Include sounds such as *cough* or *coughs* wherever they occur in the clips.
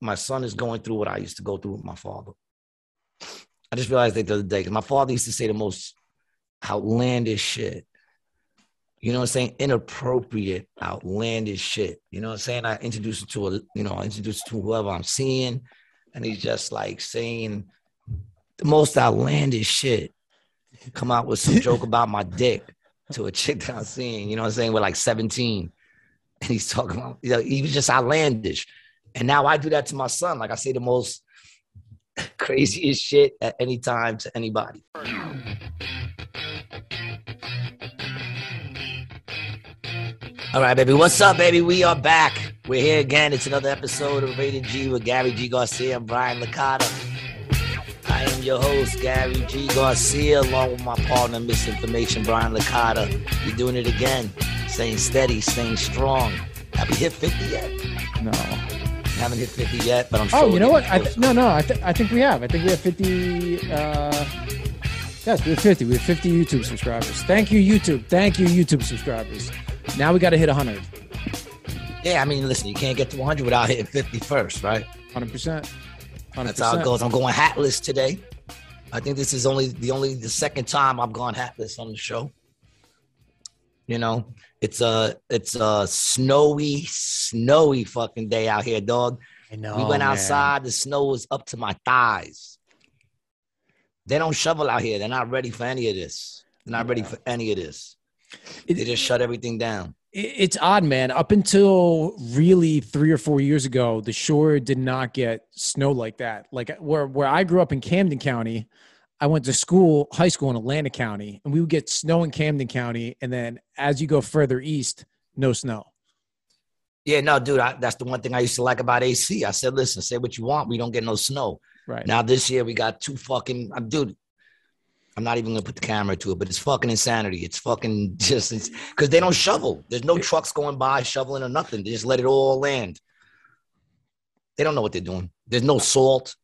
my son is going through what I used to go through with my father. I just realized that the other day because my father used to say the most outlandish shit. You know what I'm saying? Inappropriate, outlandish shit. You know what I'm saying? I introduced it to a, you know, I introduced it to whoever I'm seeing, and he's just like saying the most outlandish shit. Come out with some joke about my dick to a chick that I'm seeing, you know what I'm saying? We're like 17. And he's talking about, you know, he was just outlandish. And now I do that to my son. Like I say the most *laughs* craziest shit at any time to anybody. All right, baby. What's up, baby? We are back. We're here again. It's another episode of Rated G with Gary G. Garcia and Brian Licata. I am your host, Gary G. Garcia, along with my partner, Misinformation, Brian Licata. You're doing it again. Staying steady, staying strong. Have we hit 50 yet? No. Haven't hit 50 yet, but I'm sure. Oh, you know what? I th- no, no. I, th- I think we have. I think we have 50. Uh, yes, we have 50. We have 50 YouTube subscribers. Thank you, YouTube. Thank you, YouTube subscribers. Now we got to hit 100. Yeah, I mean, listen, you can't get to 100 without hitting 50 first, right? 100%. 100%. That's how it goes. I'm going hatless today. I think this is only the only the second time I've gone hatless on the show. You know, it's a it's a snowy, snowy fucking day out here, dog. I know. we went man. outside, the snow was up to my thighs. They don't shovel out here. They're not ready for any of this. They're not ready for any of this. They just shut everything down. It's odd, man. Up until really three or four years ago, the shore did not get snow like that. Like where where I grew up in Camden County, I went to school, high school in Atlantic County, and we would get snow in Camden County, and then as you go further east, no snow. Yeah, no, dude, I, that's the one thing I used to like about AC. I said, listen, say what you want. We don't get no snow. Right. Now this year we got two fucking I'm dude. I'm not even gonna put the camera to it, but it's fucking insanity. It's fucking *laughs* just because they don't shovel. There's no trucks going by shoveling or nothing. They just let it all land. They don't know what they're doing. There's no salt.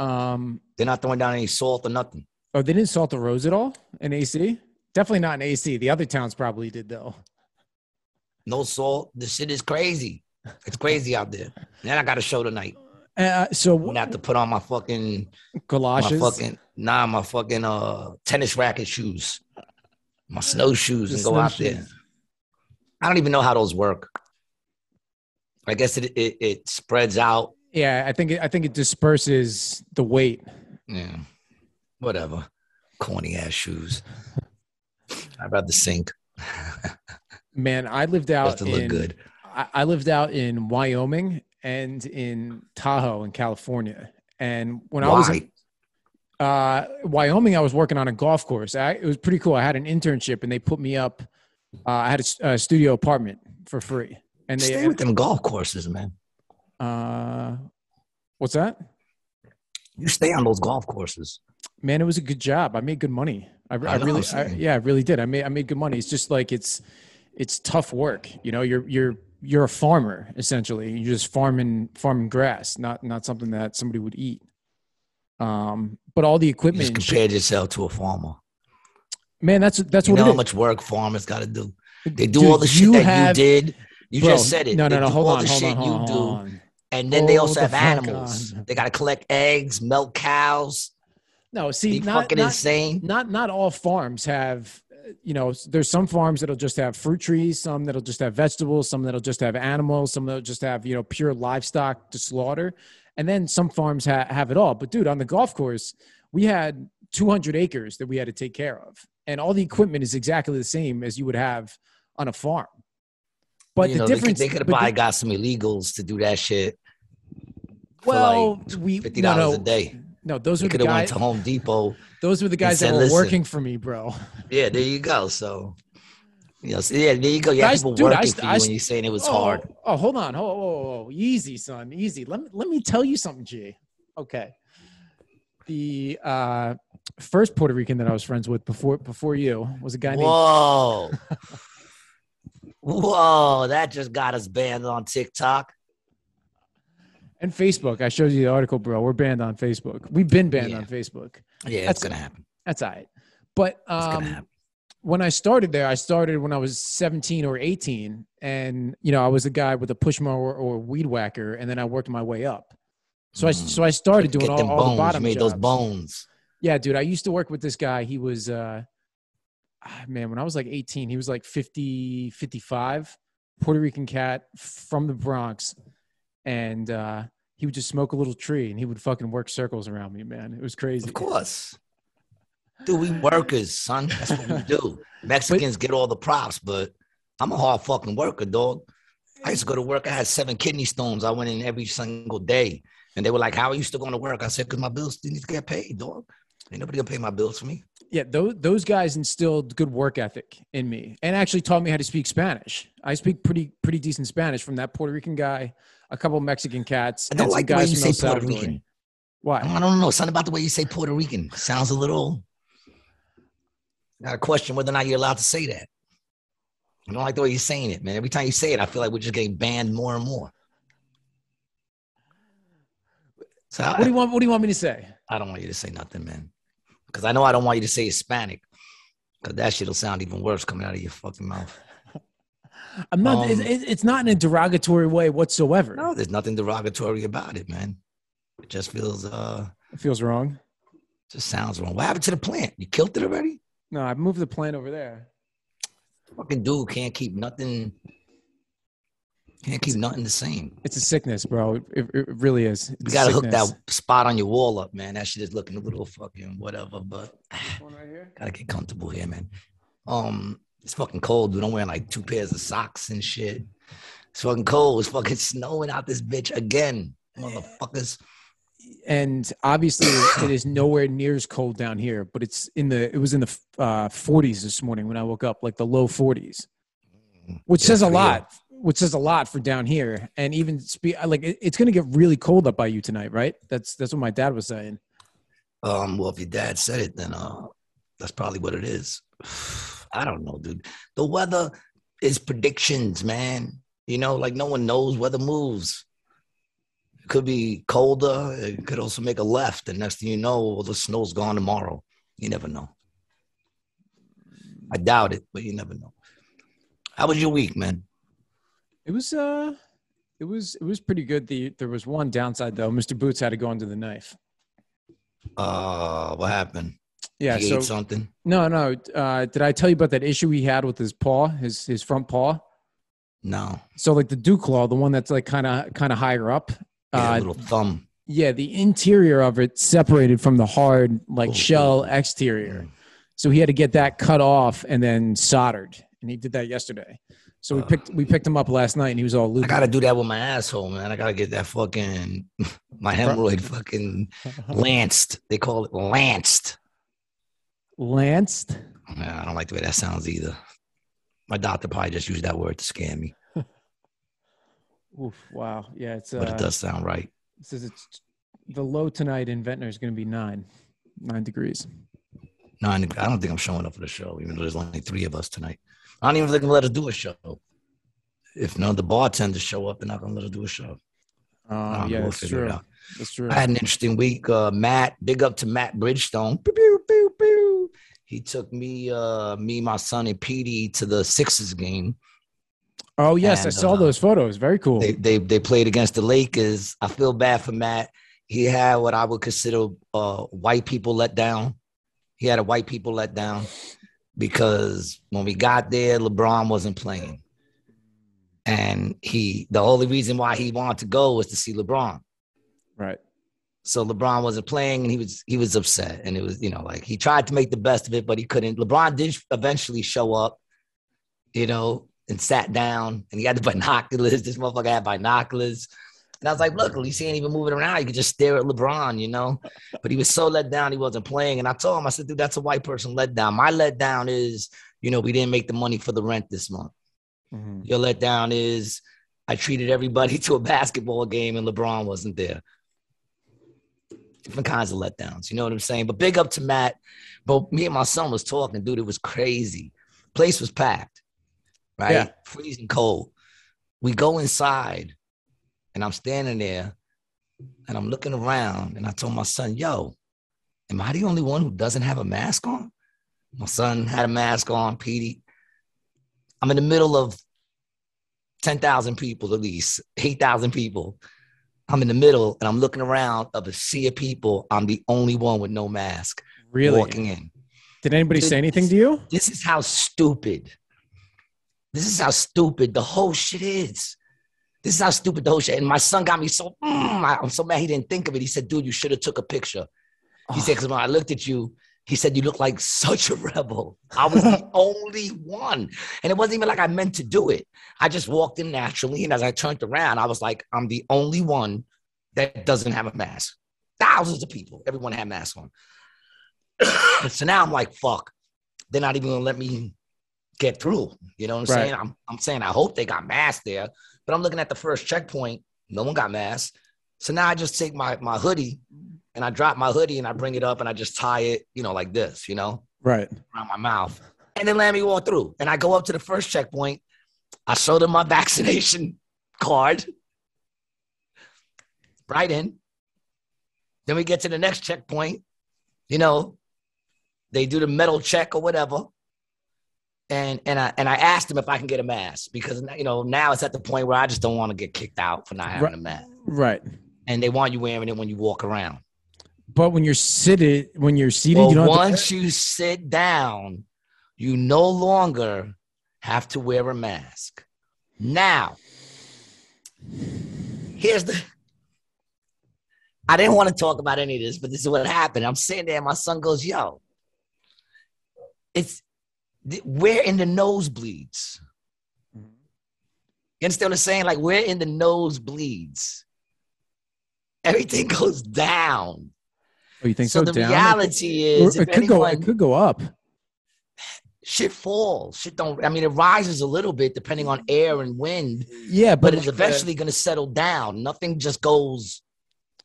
Um, They're not throwing down any salt or nothing. oh, they didn't salt the roads at all in AC. Definitely not in AC. The other towns probably did though. No salt. This shit is crazy. It's crazy out there. And I got a show tonight. Uh, so I'm gonna have to put on my fucking my fucking nah, my fucking uh tennis racket shoes, my snowshoes, The and go out there. I don't even know how those work. I guess it it, it spreads out. Yeah, I think it, I think it disperses the weight. Yeah, whatever. Corny ass shoes. I'd rather sink *laughs* Man, I lived out just to look in good. I, I lived out in Wyoming and in Tahoe in California. And when I was Why? in uh, Wyoming, I was working on a golf course. I, it was pretty cool. I had an internship, and they put me up. Uh, I had a studio apartment for free, and they. Stay with them golf courses, man. Uh, what's that? You stay on those golf courses. Man, it was a good job. I made good money. I, I, I really, I, yeah, I really did. I made, I made good money. It's just like it's, it's tough work. You know, you're, you're, you're a farmer essentially. You're just farming, farming grass, not, not something that somebody would eat. Um, but all the You equipment, just and shit- compared yourself to a farmer. man, that's that's You what know it how is. much work farmers got to do. They do Dude, all the shit you that have- you did. You Bro, just said it. No, no, no. Hold on, hold on, hold on, hold on. And then they also oh, the have animals. on. They got to collect eggs, milk cows. No, see, not, fucking not, insane. not not all farms have you know there's some farms that'll just have fruit trees some that'll just have vegetables some that'll just have animals some that'll just have you know pure livestock to slaughter and then some farms ha- have it all but dude on the golf course we had 200 acres that we had to take care of and all the equipment is exactly the same as you would have on a farm but you the know, they could- difference they could have probably got some illegals to do that shit. well like we fifty dollars no, a day. no those They were the could have went guys to Home Depot. those were the guys that were "Listen." working for me bro Yeah, there you go. So, you know, so yeah, there you go. You have people dude, working st- for you, st- and you're saying it was oh, hard. Oh, hold on. Oh, oh, oh, easy, son. Easy. Let me let me tell you something, G. Okay. The uh, first Puerto Rican that I was friends with before before you was a guy named Whoa, *laughs* whoa! That just got us banned on TikTok. and Facebook. I showed you the article, bro. We're banned on Facebook. We've been banned Yeah. on Facebook. Yeah, That's- gonna happen. That's all right. But um, when I started there, I started when I was 17 or 18. And, you know, I was a guy with a push mower or weed whacker. And then I worked my way up. So I so I started doing Get all, all bones. the bottom you made those bones. Yeah, dude. I used to work with this guy. He was, uh, man, when I was like 18, he was like 50, 55, Puerto Rican cat from the Bronx. And uh, he would just smoke a little tree and he would fucking work circles around me, man. It was crazy. Of course. Dude, we workers, son. That's what we do. *laughs* Mexicans get all the props, but I'm a hard fucking worker, dog. I used to go to work. I had seven kidney stones. I went in every single day. And they were like, How are you still going to work? I said, Because my bills need to get paid, dog. Ain't nobody gonna pay my bills for me. Yeah, those, those guys instilled good work ethic in me and actually taught me how to speak Spanish. I speak pretty pretty decent Spanish from that Puerto Rican guy, a couple Mexican cats, I don't like the way guys you say Puerto. Rican. Why? I don't know. Something about the way you say Puerto Rican sounds a little. Got to question whether or not you're allowed to say that. I don't like the way you're saying it, man. Every time you say it, I feel like we're just getting banned more and more. So What do you want? What do you want me to say? I don't want you to say nothing, man. Because I know I don't want you to say Hispanic. Because that shit'll sound even worse coming out of your fucking mouth. *laughs* I'm not. Um, it, it- it's not in a derogatory way whatsoever. No, there's nothing derogatory about it, man. It just feels, uh, It feels wrong. just sounds wrong. What happened to the plant? You killed it already? No, I moved the plant over there. Fucking dude can't keep nothing. Can't keep nothing the same. It's a sickness, bro. It, it, it really is. It's You gotta a hook that spot on your wall up, man. That shit is looking a little fucking whatever, but One right here. gotta get comfortable here, man. Um, it's fucking cold, dude. I'm wearing like two pairs of socks and shit. It's fucking cold. It's fucking *laughs* snowing out this bitch again, motherfuckers. And obviously, *coughs* it is nowhere near as cold down here. But it's in the. It was in the uh, 40s this morning when I woke up, like the low 40s, which Yeah, says a for you. lot. Which says a lot for down here. And even spe- like it, it's gonna get really cold up by you tonight, right? That's that's what my dad was saying. Um, well, if your dad said it, then uh, that's probably what it is. *sighs* I don't know, dude. The weather is predictions, man. You know, like no one knows weather moves. It could be colder. It could also make a left, and next thing you know, well, the snow's gone tomorrow. You never know. I doubt it, but you never know. How was your week, man? It was uh it was it was pretty good. The there was one downside though. Mr. Boots had to go under the knife. Uh, what happened? Yeah, he so ate something. no, no. Uh did I tell you about that issue he had with his paw, his his front paw? No, So like the dew claw, the one that's like kind of kind of higher up. yeah, Uh little thumb. yeah, the interior of it separated from the hard like Oh, shell oh. exterior. So he had to get that cut off and then soldered. And he did that yesterday. So we Uh. picked we picked him up last night and he was all loose. I gotta do that with my asshole, man. I gotta get that fucking *laughs* my hemorrhoid fucking *laughs* lanced. They call it lanced. Lanced. Yeah, I don't like the way that sounds either. My doctor probably just used that word to scare me, *laughs* Oof, wow. Yeah, it's uh, but it does sound right. It says it's the low tonight in Ventnor is going to be nine, nine degrees. No, I I don't think I'm showing up for the show, even though there's only three of us tonight. I don't even think they'll let her do a show. If none of the bartenders show up, they're not gonna let her do a show. Um, yeah, we'll that's it true. That's true. I had an interesting week. Uh, Matt, big up to Matt Bridgestone. Pew, pew, pew, pew. He took me, uh, me, my son, and Petey to the Sixers game. Oh yes, I saw uh, those photos. Very cool. They, they they played against the Lakers. I feel bad for Matt. He had what I would consider uh, white people let down. He had a white people let down because when we got there, LeBron wasn't playing, and he the only reason why he wanted to go was to see LeBron. right. So LeBron wasn't playing, and he was he was upset, and it was you know like he tried to make the best of it, but he couldn't. LeBron did eventually show up, you know, and sat down, and he had the *laughs* binoculars. This motherfucker had binoculars, and I was like, look, at least he ain't even moving around. You could just stare at LeBron, you know. But he was so let down, he wasn't playing, and I told him, I said, dude, that's a white person let down. My let down is, you know, we didn't make the money for the rent this month. Mhm. Your letdown is I treated everybody *laughs* to a basketball game and LeBron wasn't there. Different kinds of letdowns, you know what I'm saying? But big up to Matt. But me and my son was talking, dude. It was crazy. Place was packed, right? Yeah. Freezing cold. We go inside, and I'm standing there, and I'm looking around, and I told my son, "Yo, am I the only one who doesn't have a mask on?" My son had a mask on. Petey, I'm in the middle of 10,000 people at least, 8,000 people. I'm in the middle and I'm looking around of a sea of people. I'm the only one with no mask Really? walking in. Did anybody say anything to you? This is how stupid. This is how stupid the whole shit is. This is how stupid the whole shit. And my son got me so. Mm, I'm so mad he didn't think of it. He said, "Dude, you should have took a picture." He said, "Because when I looked at you, he said you look like such a rebel. I was the *laughs* only one, and it wasn't even like I meant to do it. I just walked in naturally, and as I turned around, I was like, I'm the only one that doesn't have a mask. Thousands of people, everyone had masks on. *coughs* so now I'm like, fuck. They're not even gonna let me get through. You know what I'm Right. saying? I'm, I'm saying I hope they got masks there, but I'm looking at the first checkpoint. No one got masks. So now I just take my my hoodie and I drop my hoodie and I bring it up and I just tie it, you know, like this, you know, Right. around my mouth. And then let me walk through. And I go up to the first checkpoint. I show them my *laughs* vaccination card. Right in. Then we get to the next checkpoint. You know, they do the metal check or whatever. And and I and I asked them if I can get a mask because you know now it's at the point where I just don't want to get kicked out for not having Right. a mask. Right. And they want you wearing it when you walk around. But when you're seated, when you're seated, Well, you don't have to- once you sit down, you no longer have to wear a mask. Now, here's the. I didn't want to talk about any of this, but this is what happened. I'm sitting there, and my son goes, "Yo, it's we're in the nosebleeds." You understand what I'm saying? Like we're in the nosebleeds. Everything *laughs* goes down. Oh, you think so so? the Down? reality is, it could go. It could go up. shit falls. Shit don't. I mean, it rises a little bit depending on air and wind, Yeah, but but, it's like, eventually going to settle down. Nothing just goes.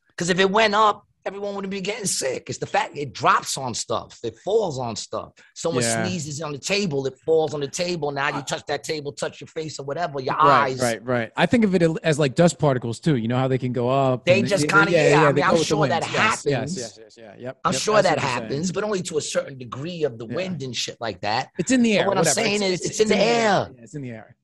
Because if it went up, everyone would be getting sick. It's the fact it drops on stuff. It falls on stuff. Someone Yeah. sneezes on the table. It falls on the table. Now you touch that table, touch your face or whatever. Your right, eyes. right, right. I think of it as like dust particles too. You know how they can go up. They just kinda- yeah, I they mean, I'm the sure that winds. Yes, Yes, happens. yes, yes, yeah. Yep. I'm yep, sure that what happens, but only to a certain degree of the Yeah. wind and shit like that. It's in the But air. what I'm whatever. saying is it's in the air. Yeah, it's in the air.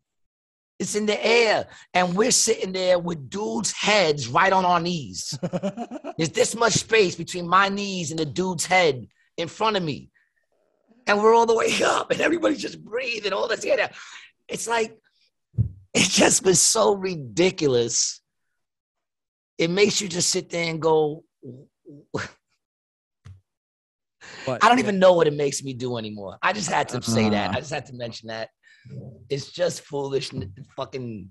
It's in the air, and we're sitting there with dudes' heads right on our knees. *laughs* There's this much space between my knees and the dude's head in front of me. And we're all the way *laughs* up, and everybody's just breathing, all this together. It's like, *laughs* it just was so ridiculous. It makes you just sit there and go, But, I don't yeah. even know what it makes me do anymore. I just had to say that. Uh. I just had to mention that. It's just foolish, fucking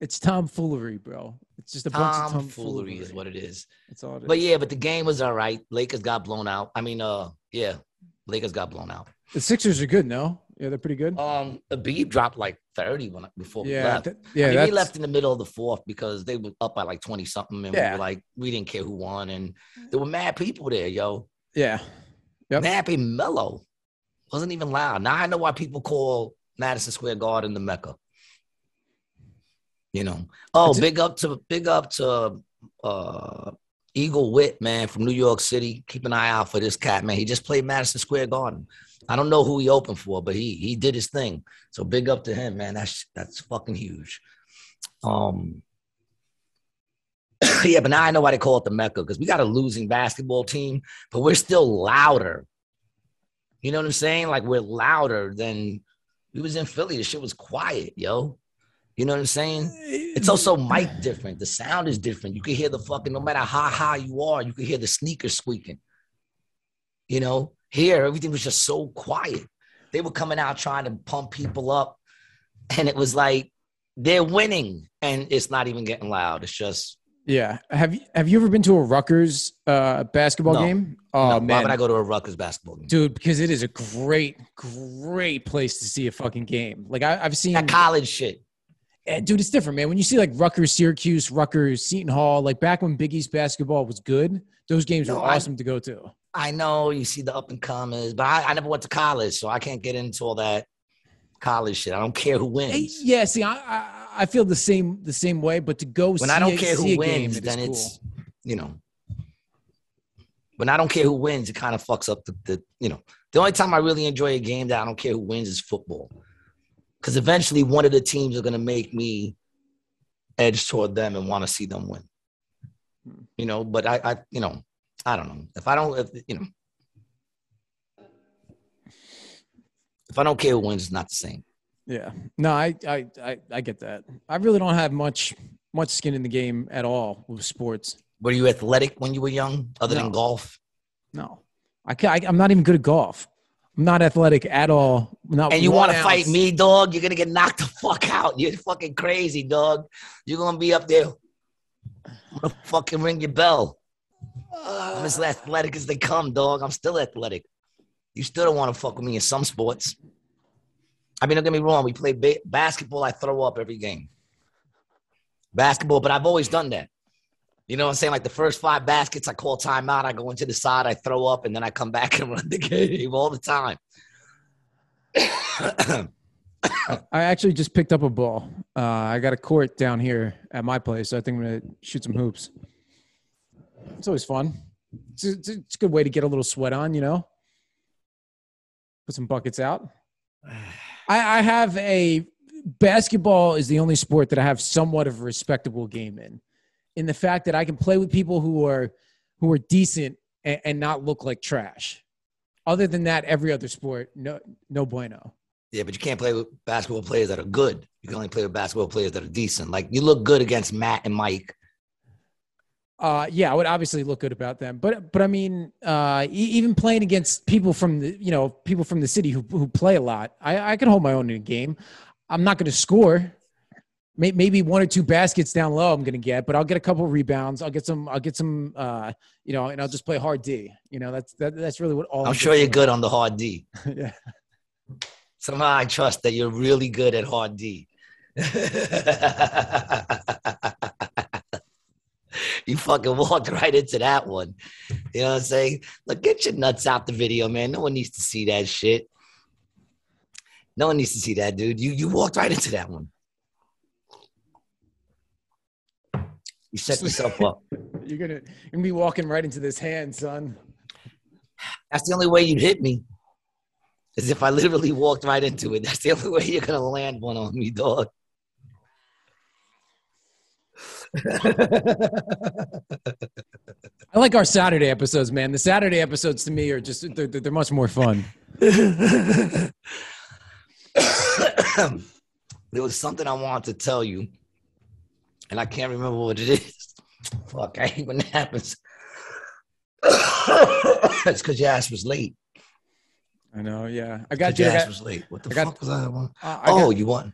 It's tomfoolery, bro. It's just a bunch of tomfoolery is what it is. That's all it is. But yeah, but the game was all right. Lakers got blown out. I mean, uh, yeah, Lakers got blown out. the Sixers are good, no? Yeah, they're pretty good. Um, Embiid dropped like thirty when before we yeah, left. th- yeah. I mean, we left in the middle of the fourth because they were up by like twenty something, and we Yeah. were like, we didn't care who won, and there were mad people there, yo. Yeah, Yep. Nappy mellow, wasn't even loud. Now I know why people call Madison Square Garden the Mecca. You know. Oh, big up to big up to uh Eagle Witt, man, from New York City. Keep an eye out for this cat, man. He just played Madison Square Garden. I don't know who he opened for, but he he did his thing. So big up to him, man. That's that's fucking huge. Um *coughs* yeah, but now I know why they call it the Mecca because we got a losing basketball team, but we're still louder. You know what I'm saying? Like we're louder than we was in Philly. The shit was quiet, yo. You know what I'm saying? It's also mic different. The sound is different. You can hear the fucking no matter how high you are, you can hear the sneakers squeaking. You know, here everything was just so quiet. They were coming out trying to pump people up, and it was like they're winning, and it's not even getting loud. It's just yeah. Have you have you ever been to a Rutgers uh, basketball No. game? Oh no, why man, would I go to a Rutgers basketball game? dude, because it is a great, great place to see a fucking game. Like I, I've seen, That college shit. Eh, dude, it's different, man. When you see like Rutgers, Syracuse, Rutgers, Seton Hall, like back when Big East basketball was good, those games No, were I- awesome to go to. I know you see the up and comers, but I, I never went to college, so I can't get into all that college shit. I don't care who Eh, wins. Yeah, see, I, I I feel the same the same way, but to go when see I don't care who game, wins, it then cool. it's you know. When I don't care who wins, it kind of fucks up the, the you know. The only time I really enjoy a game that I don't care who wins is football, because eventually one of the teams are gonna make me edge toward them and want to see them win. You know, but I, I, you know, I don't know if I don't, if, you know, if I don't care who wins, it's not the same. Yeah. No, I, I, I, I get that. I really don't have much, much skin in the game at all with sports. Were you athletic when you were young, other No. than golf? No, I, ca- I I'm not even good at golf. I'm not athletic at all. Not And you want to fight me, dog? You're gonna get knocked the fuck out. *laughs* You're fucking crazy, dog. You're gonna be up there. I'm gonna fucking ring your bell. I'm as athletic as they come, dog. I'm still athletic. You still don't want to fuck with me in some sports. I mean, don't get me wrong. We play ba- basketball. I throw up every game. Basketball, but I've always done that. You know what I'm saying? Like the first five baskets, I call timeout. I go into the side, I throw up, and then I come back *laughs* and run the game all the time. I actually just picked up a ball. Uh, I got a court down here at my place. So I think I'm gonna shoot some hoops. It's always fun. It's a, it's a- good way to get a little sweat on, you know. Put some buckets out. *sighs* I, I have a basketball is the only sport that I have somewhat of a respectable game in, in the fact that I can play with people who are who are decent and, and not look like trash. Other than that, every other sport, no, no bueno. Yeah, but you can't play with basketball players that are good. You can only play with basketball players that are decent. Like you look good against Matt and Mike. Uh, yeah, I would obviously look good about them, but but I mean, uh, e- even playing against people from the you know people from the city who who play a lot, I I can hold my own in a game. I'm not going to score. May- Maybe one or two baskets down low, I'm going to get, but I'll get a couple rebounds. I'll get some. I'll get some. Uh, you know, and I'll just play hard D. You know, that's that, that's really what all. I'm sure you're good on the hard D. *laughs* yeah. Somehow I trust that you're really good at hard D. *laughs* you fucking walked right into that one. You know what I'm saying? Look, get your nuts out the video, man. No one needs to see that shit. No one needs to see that, dude. You you walked right into that one. You set *laughs* yourself up. You're gonna you're gonna be walking right into this hand, son. That's the only way you'd hit me. As if I literally walked right into it. That's the only way you're gonna land one on me, dog. I like our Saturday episodes, man. The Saturday episodes to me are just they're, they're they're much more fun. *coughs* there was something I wanted to tell you, and I can't remember what it is. *laughs* Fuck, I hate when that happens. *coughs* it's because your ass was late. I know, yeah. I got your ass got, was late. What the I got- fuck was I? want? uh, I Oh, got- you want?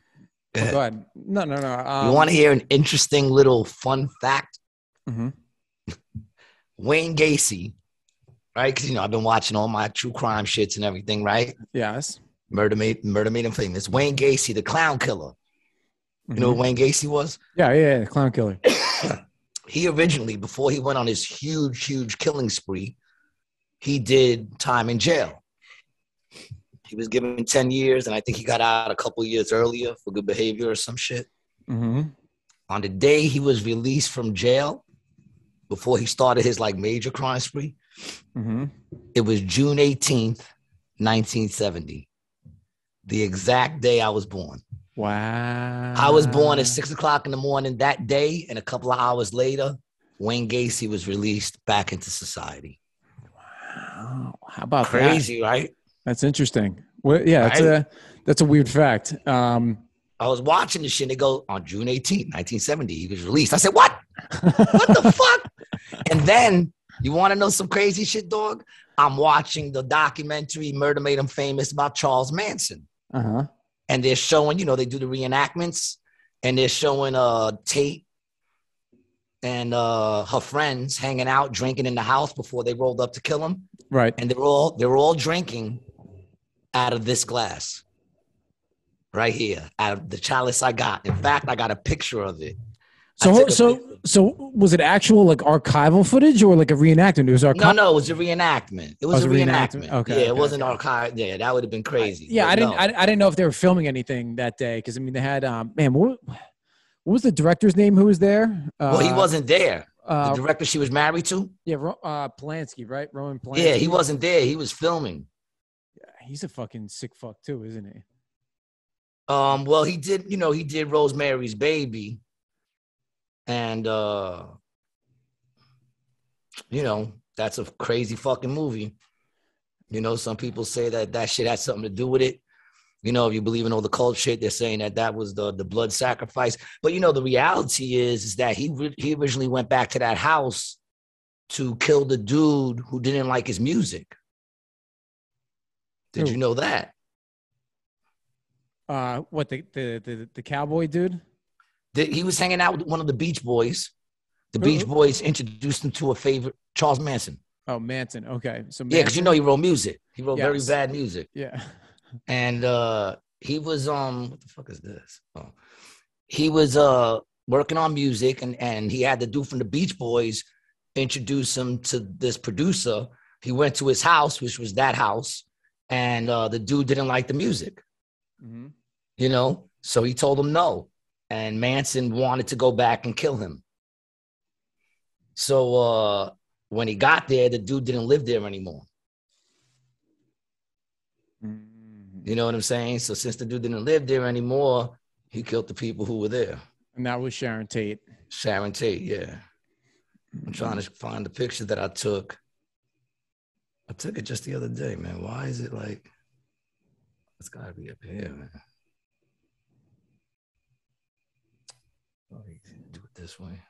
Go oh, ahead. go ahead. No, no, no. Um, You want to hear an interesting little fun fact? mhm. *laughs* Wayne Gacy, right? Because you know I've been watching all my true crime shits and everything, right? Yes. Murder made murder made him famous. Wayne Gacy, the clown killer. You know Mhm. who Wayne Gacy was? Yeah, yeah, yeah. Clown killer. *coughs* *coughs* he originally, before he went on his huge, huge killing spree, he did time in jail. He was given 10 years, and I think he got out a couple years earlier for good behavior or some shit. hmm On the day he was released from jail, before he started his like major crime spree, hmm it was June 18th, 1970. The exact day I was born. Wow. I was born at six o'clock in the morning that day, and a couple of hours later, Wayne Gacy was released back into society. Wow. How about that? Crazy, right? That's interesting. Well, yeah, that's Right? a that's a weird fact. Um, I was watching this shit. And they go on June 18th, 1970, he was released. I said, "What? What the *laughs* fuck?" And then you want to know some crazy shit, dog? I'm watching the documentary "Murder Made Him Famous" about Charles Manson. uh huh. And they're showing, you know, they do the reenactments, and they're showing uh Tate and uh her friends hanging out, drinking in the house before they rolled up to kill him, Right. and they're all they're all drinking out of this glass right here, out of the chalice I got. In fact, I got a picture of it. So so. So was it actual like archival footage or like a reenactment? It was archival. No, no, it was a reenactment. It was, Oh, it was a reenactment. reenactment? Okay, yeah, it okay, wasn't archive. Yeah, that would have been crazy. Yeah, I didn't. no. I, I didn't know if they were filming anything that day because I mean they had um man what what was the director's name who was there? Uh, well, he wasn't there. The Uh, director she was married to. yeah, uh, Polanski, right? Roman Polanski. Yeah, he wasn't there. He was filming. Yeah, he's a fucking sick fuck too, isn't he? Um, well, he did, you know, he did Rosemary's Baby, And uh you know, that's a crazy fucking movie. You know, some people say that that shit has something to do with it. You know, if you believe in all the cult shit, they're saying that that was the the blood sacrifice. But you know, the reality is is that he he originally went back to that house to kill the dude who didn't like his music. Did Who? you know that? Uh, what the the the, the cowboy dude? He was hanging out with one of the Beach Boys. The Who- Beach? Boys introduced him to a favorite, Charles Manson. Oh, Manson. Okay, so Yeah, because you Manson- know he wrote music. He wrote very bad music. yeah. and uh he was um what the fuck is this oh he was uh working on music and and he had the dude from the beach boys introduce him to this producer he went to his house which was that house and uh the dude didn't like the music hmm you know so he told him no and manson wanted to go back and kill him. So uh when he got there the dude didn't live there anymore. You know what i'm saying? So since the dude didn't live there anymore he killed the people who were there. And that was Sharon Tate. sharon tate yeah. I'm trying to find the picture that i took. I took it just the other day man. Why is it like it's gotta be up here man Oh, you can do it this way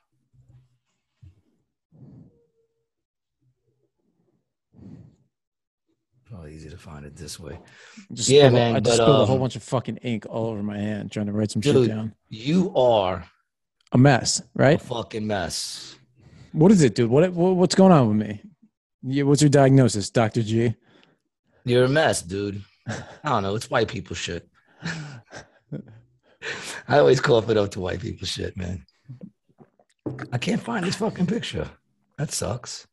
Probably easy to find it this way. Just Yeah, spilled man, I just but, spilled a whole um, bunch of fucking ink all over my hand trying to write some Dude. shit down. You are A mess, a right? fucking mess. What is it, dude? What, what what's going on with me? Yeah, what's your diagnosis, Doctor G? You're a mess, dude. I don't know. It's white people shit. I always cough it up to white people shit, man. I can't find this fucking picture. That sucks.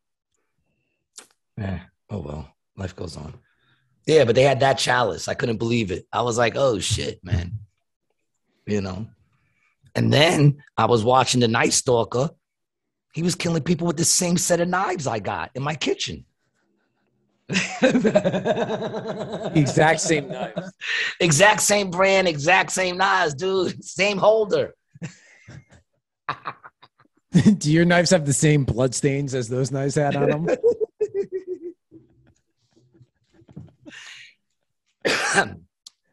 Yeah. Oh well. Life goes on. Yeah, but they had that chalice. I couldn't believe it. I was like, oh shit, man. You know. And then I was watching the Night Stalker. He was killing people with the same set of knives I got in my kitchen. Exact same *laughs* knives. Exact same brand, exact same knives, dude. *laughs* Same holder. *laughs* Do your knives have the same blood stains as those knives had on them? *coughs*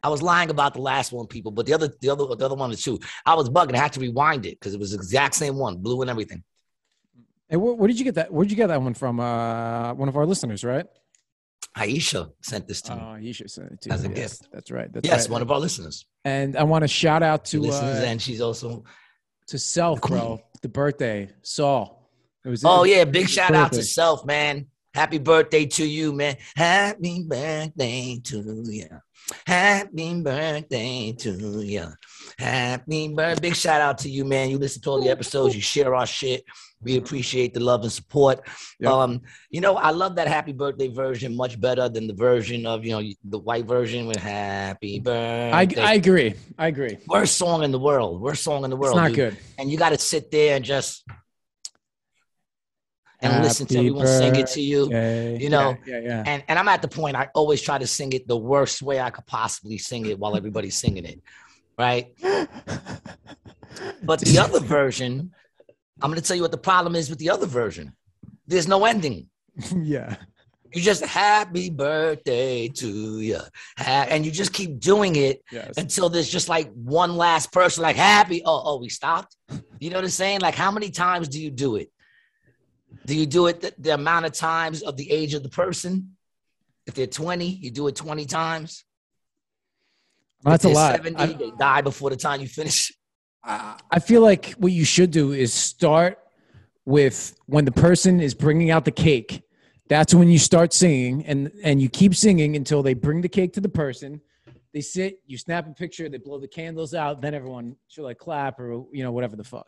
I was lying about the last one, people, but the other, the other, the other one is two. I was bugging. I had to rewind it because it was the exact same one, blue and everything. Hey, where, where did you get that? Where did you get that one from? Uh, one of our listeners, right? Aisha sent this to me. Oh, should send it to As a yes, gift. That's right. That's yes, right. one of our listeners. and I want to shout out to listens, uh, and she's also. to Self, the bro. The birthday, Saul. It was. Oh it- yeah, big shout out to self, man. Happy birthday to you, man. Happy birthday to you. Happy birthday to you. Happy birthday. Big shout out to you, man. You listen to all the episodes, you share our shit. We appreciate the love and support. Yep. Um, you know, I love that happy birthday version much better than the version of, you know, the white version with happy I, birthday. I agree. I agree. Worst song in the world. Worst song in the world. It's not dude. good. And you got to sit there and just and listen to Happy everyone sing it to you. You know, Yeah, yeah. yeah. And and I'm at the point I always try to sing it the worst way I could possibly sing it while everybody's singing it. Right. But the other version, I'm gonna tell you what the problem is with the other version. There's no ending. *laughs* yeah. You just happy birthday to you. And you just keep doing it Yes. until there's just like one last person like happy. Oh, oh, we stopped. *laughs* You know what I'm saying? Like, how many times do you do it? Do you do it the, the amount of times of the age of the person? If they're 20, you do it 20 times. That's if a lot. 70, I, they die before the time you finish. I I feel like what you should do is start with when the person is bringing out the cake. That's when you start singing, and and you keep singing until they bring the cake to the person. They sit, you snap a picture, they blow the candles out, then everyone should like clap or you know whatever the fuck.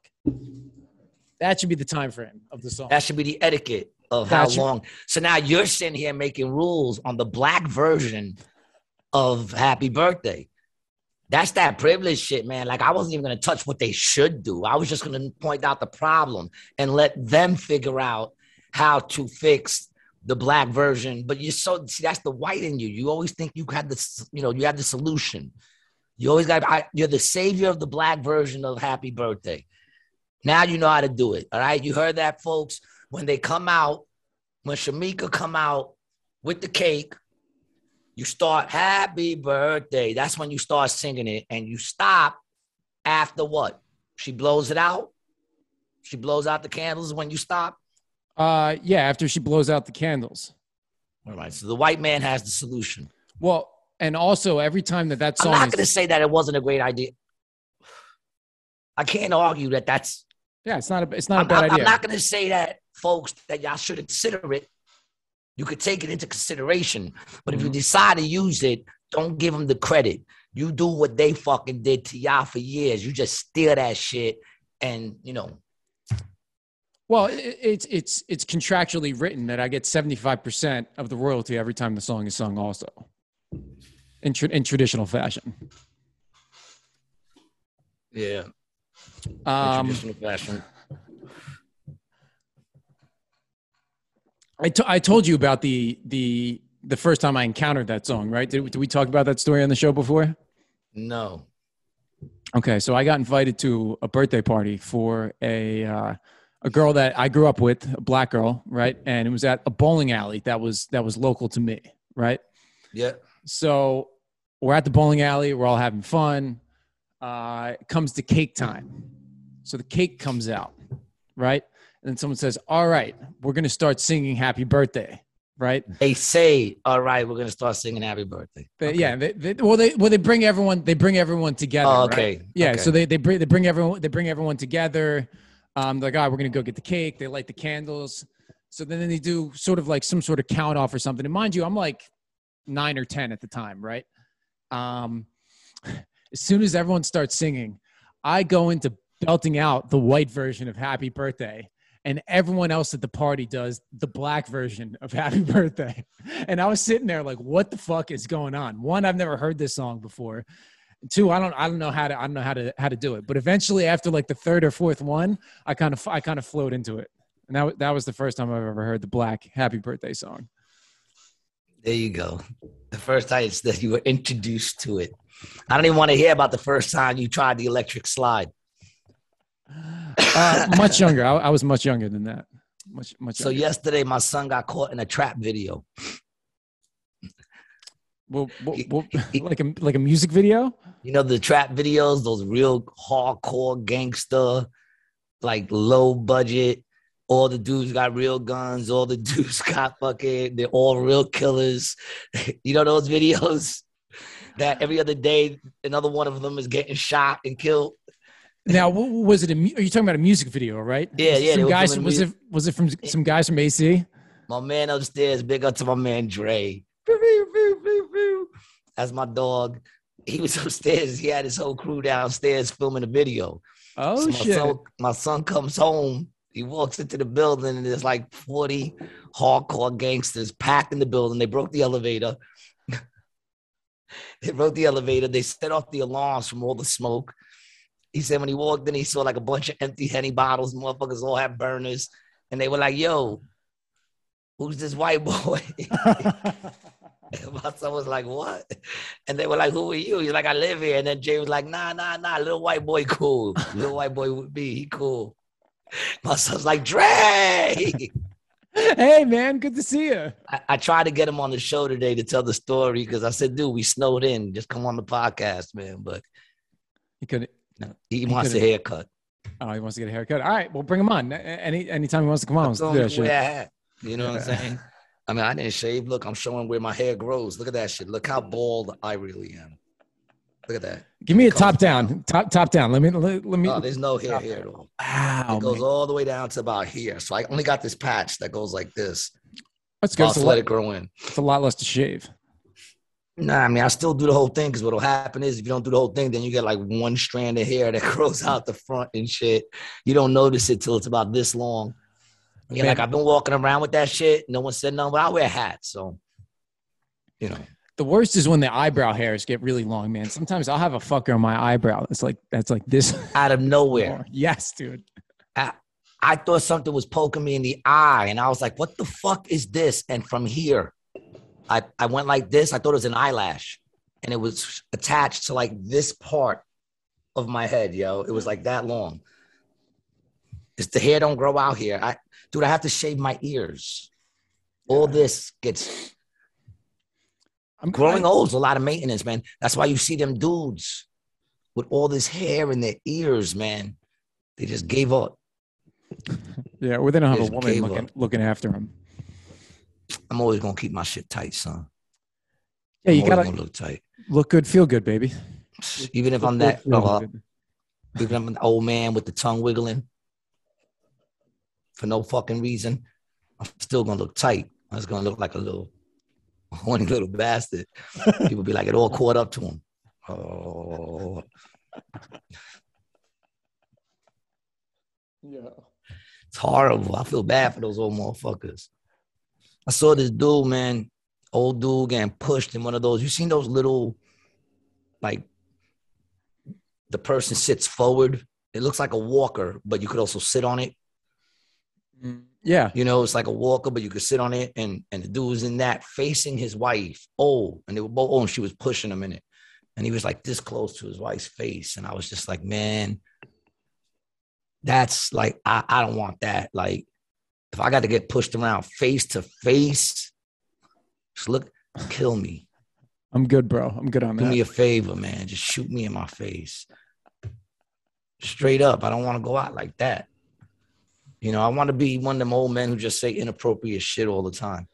That should be the time frame of the song. That should be the etiquette of how should- long. So now you're sitting here making rules on the black version of happy birthday. That's that privilege shit, man. Like I wasn't even gonna touch what they should do. I was just gonna point out the problem and let them figure out how to fix the black version. But you're so see, that's the white in you. You always think you had the you know you have the solution. You always got I, you're the savior of the black version of happy birthday. Now you know how to do it. All right. You heard that, folks. When they come out, when Shamika come out with the cake, you start happy birthday. That's when you start singing it. And you stop after what? She blows it out. She blows out the candles when you stop. Uh, yeah, after she blows out the candles. All right. So the white man has the solution. Well, and also every time that that song I'm not going to say that it wasn't a great idea. I can't argue that that's. yeah, it's not a it's not a bad I'm- idea. I'm not going to say that, folks, that y'all should consider it. You could take it into consideration, but if you Mhm. decide to use it, don't give them the credit. You do what they fucking did to y'all for years. You just steal that shit, and you know, well, it's it's it's contractually written that I get seventy five percent of the royalty every time the song is sung, also in tra- in traditional fashion. yeah, Um, traditional fashion. I, I told you about the the the first time I encountered that song, right? Did, did we talk about that story on the show before? No, Okay, so I got invited to a birthday party for a uh, a girl that I grew up with, a black girl, right? And it was at a bowling alley that was that was local to me, right? yeah, So we're at the bowling alley, we're all having fun. Uh, it comes to cake time, so the cake comes out, right? And then someone says, "All right, we're gonna start singing Happy Birthday," right? they say, "All right, we're gonna start singing Happy Birthday." They, Okay. Yeah, they, they, well, they well they bring everyone they bring everyone together. Oh, right? okay. Yeah, okay. so they they bring they bring everyone they bring everyone together. Um, they're like, all right, we're gonna go get the cake. They light the candles. So then they do sort of like some sort of count off or something. And mind you, I'm like nine or ten at the time, right? Um, *laughs* as soon as everyone starts singing, I go into belting out the white version of Happy Birthday. And everyone else at the party does the black version of Happy *laughs* Birthday. And I was sitting there like, what the fuck is going on? One, I've never heard this song before. Two, I don't I don't know how to I don't know how to how to do it. But eventually after like the third or fourth one, I kind of I kind of flowed into it. And that, that was the first time I've ever heard the black happy birthday song. There you go. The first time that you were introduced to it. I don't even want to hear about the first time you tried the electric slide. Uh, much younger. I, I was much younger than that. Much much So yesterday, my son got caught in a trap video. Well, well, well, like a like a music video. You know the trap videos, those real hardcore gangster, like low budget. All the dudes got real guns. All the *laughs* dudes got fucking. They're all real killers. *laughs* you know those videos *laughs* that every other day another one of them is getting shot and killed. Now, wa- was it a? Are you talking about a music video, right? Yeah, Was yeah, Some guys. Was it? Was it from some guys from AC? My man upstairs, big up to my man Dre. That's my dog. He was upstairs. He had his whole crew downstairs filming a video. Oh So my shit! son, my son comes home. He walks into the building and there's like 40 hardcore gangsters packed in the building. They broke the elevator. *laughs* they broke the elevator. They set off the alarms from all the smoke. He said when he walked in, he saw like a bunch of empty Henny bottles. Motherfuckers all have burners. And they were like, yo, who's this white boy? *laughs* *laughs* My son was like, what? And they were like, who are you? He's like, I live here. And then Jay was like, nah, nah, nah, little white boy cool. little white boy with me, he cool. *laughs* My son's like, Dre. hey man, good to see you. I, I tried to get him on the show today to tell the story because I said, dude, we snowed in. Just come on the podcast, man. But he could. No, he wants a haircut. Oh, he wants to get a haircut. All right, well, bring him on. Any anytime he wants to come on, let's do that shit. You know what I'm saying? I mean, I didn't shave. Look, I'm showing where my hair grows. Look at that shit. Look how bald I really am. Look at that. Give me a top down. Top top down. Let me let, let me. Oh, there's no hair here at all. wow, it goes man. all the way down to about here. So I only got this patch that goes like this. that's good. I'll let it grow in. it's a lot less to shave. Nah, I mean, I still do the whole thing because what'll happen is if you don't do the whole thing, then you get like one strand of hair that *laughs* grows out the front and shit. You don't notice it till it's about this long. Yeah, like I've been walking around with that shit. No one said nothing, but I wear hats. So, you know, The worst is when the eyebrow hairs get really long, man. Sometimes I'll have a fucker on my eyebrow. It's like that's like this. *laughs* out of nowhere, yes, dude. I, I thought something was poking me in the eye, and I was like, "What the fuck is this?" And from here, I I went like this. I thought it was an eyelash, and it was attached to like this part of my head, yo. It was like that long. If the hair don't grow out here, I dude, I have to shave my ears. All this gets I'm growing old is a lot of maintenance, man. That's why you see them dudes with all this hair in their ears, man. They just gave up. *laughs* Yeah, or they don't have a woman looking up. looking after him. I'm always gonna keep my shit tight, son. Yeah, you I'm gotta look tight. look good, feel good, baby. *sighs* Even if Look I'm good, that feel uh, good. even if I'm an old man with the tongue wiggling for no fucking reason, I'm still gonna look tight. I was gonna look like a little *laughs* horny little bastard. People be like, it all caught up to him. Oh, Yeah. it's horrible. I feel bad for those old motherfuckers. I saw this dude, man, old dude getting pushed in one of those. You seen those little, like, the person sits forward. It looks like a walker, but you could also sit on it. Mm, yeah. You know, it's like a walker, but you could sit on it. And and the dude was in that facing his wife. Oh, and they were both oh, and she was pushing him in it. And he was like this close to his wife's face. And I was just like, man, that's like, I, I don't want that. Like, if I got to get pushed around face to face, just look, kill me. I'm good, bro. I'm good on Do that. Do me a favor, man. Just shoot me in my face. Straight up. I don't want to go out like that. You know, I want to be one of them old men who just say inappropriate shit all the time.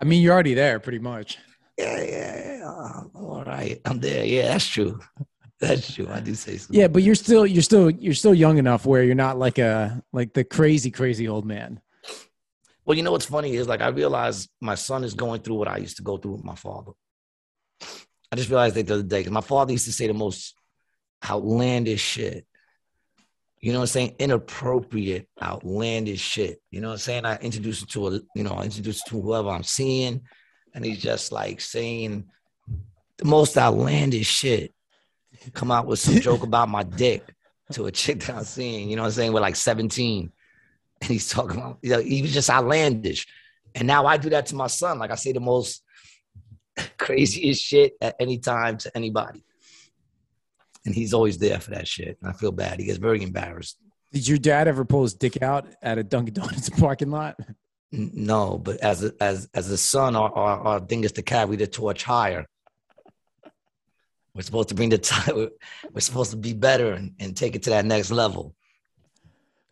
I mean, you're already there, pretty much. Yeah, yeah, yeah. All right. I'm there. Yeah, that's true. That's true. I do say so. Yeah, but you're still you're still you're still young enough where you're not like a like the crazy crazy old man. Well, you know what's funny is like I realize my son is going through what I used to go through with my father. I just realized that the other day 'cause my father used to say the most outlandish shit. You know what I'm saying? Inappropriate, outlandish shit. You know what I'm saying? I introduce it to a, you know, I introduced him to whoever I'm seeing, and he's just like saying the most outlandish shit. Come out with some joke about my dick to a chick that I'm seeing. You know what I'm saying? We're like 17 and he's talking about, you know, he was just outlandish. And now I do that to my son. Like I say the most *laughs* craziest shit at any time to anybody. And he's always there for that shit. And I feel bad. He gets very embarrassed. Did your dad ever pull his dick out at a Dunkin' Donuts *laughs* parking lot? No, but as a, as as a son, our, our, our thing is to carry the torch higher. We're supposed to bring the time. We're, *laughs* we're supposed to be better and, and take it to that next level.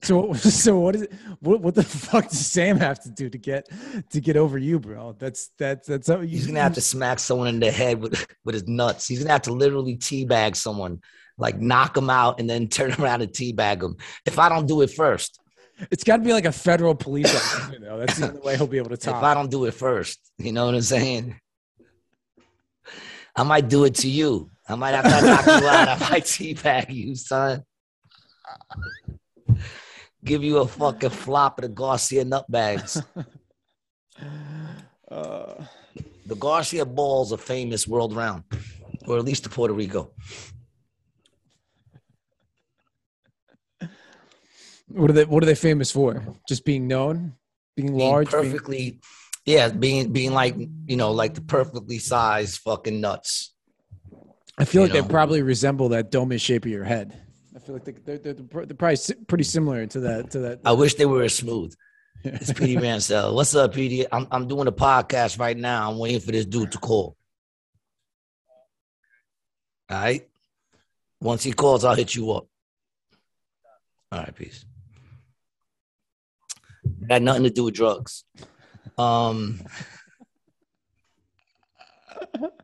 So *laughs* so what is it? What what the fuck does Sam have to do to get to get over you, bro? That's that's that's how you, He's gonna have to smack someone in the head with *laughs* with his nuts. He's gonna have to literally teabag someone, like knock him out and then turn around and teabag him. If I don't do it first, It's got to be like a federal police officer, though. That's the only way he'll be able to talk. if I don't do it first, you know what I'm saying? I might do it to you. I might have to knock you out. I might teabag you, son. Give you a fucking flop of the Garcia nutbags. *laughs* Uh, The Garcia balls are famous world round, or at least to Puerto Rico. what are they What are they famous for? Just being known, being being large, being- perfectly yeah being being like you know like the perfectly sized fucking nuts I feel you like they probably resemble that dome shape of your head. I feel like they're, they're, they're, they're probably pretty similar to that. To that. i wish they were as smooth it's pd *laughs* mansell what's up pd I'm, I'm doing a podcast right now. I'm waiting for this dude to call. All right. Once he calls i'll hit you up. All right peace. Had nothing to do with drugs. Um *laughs*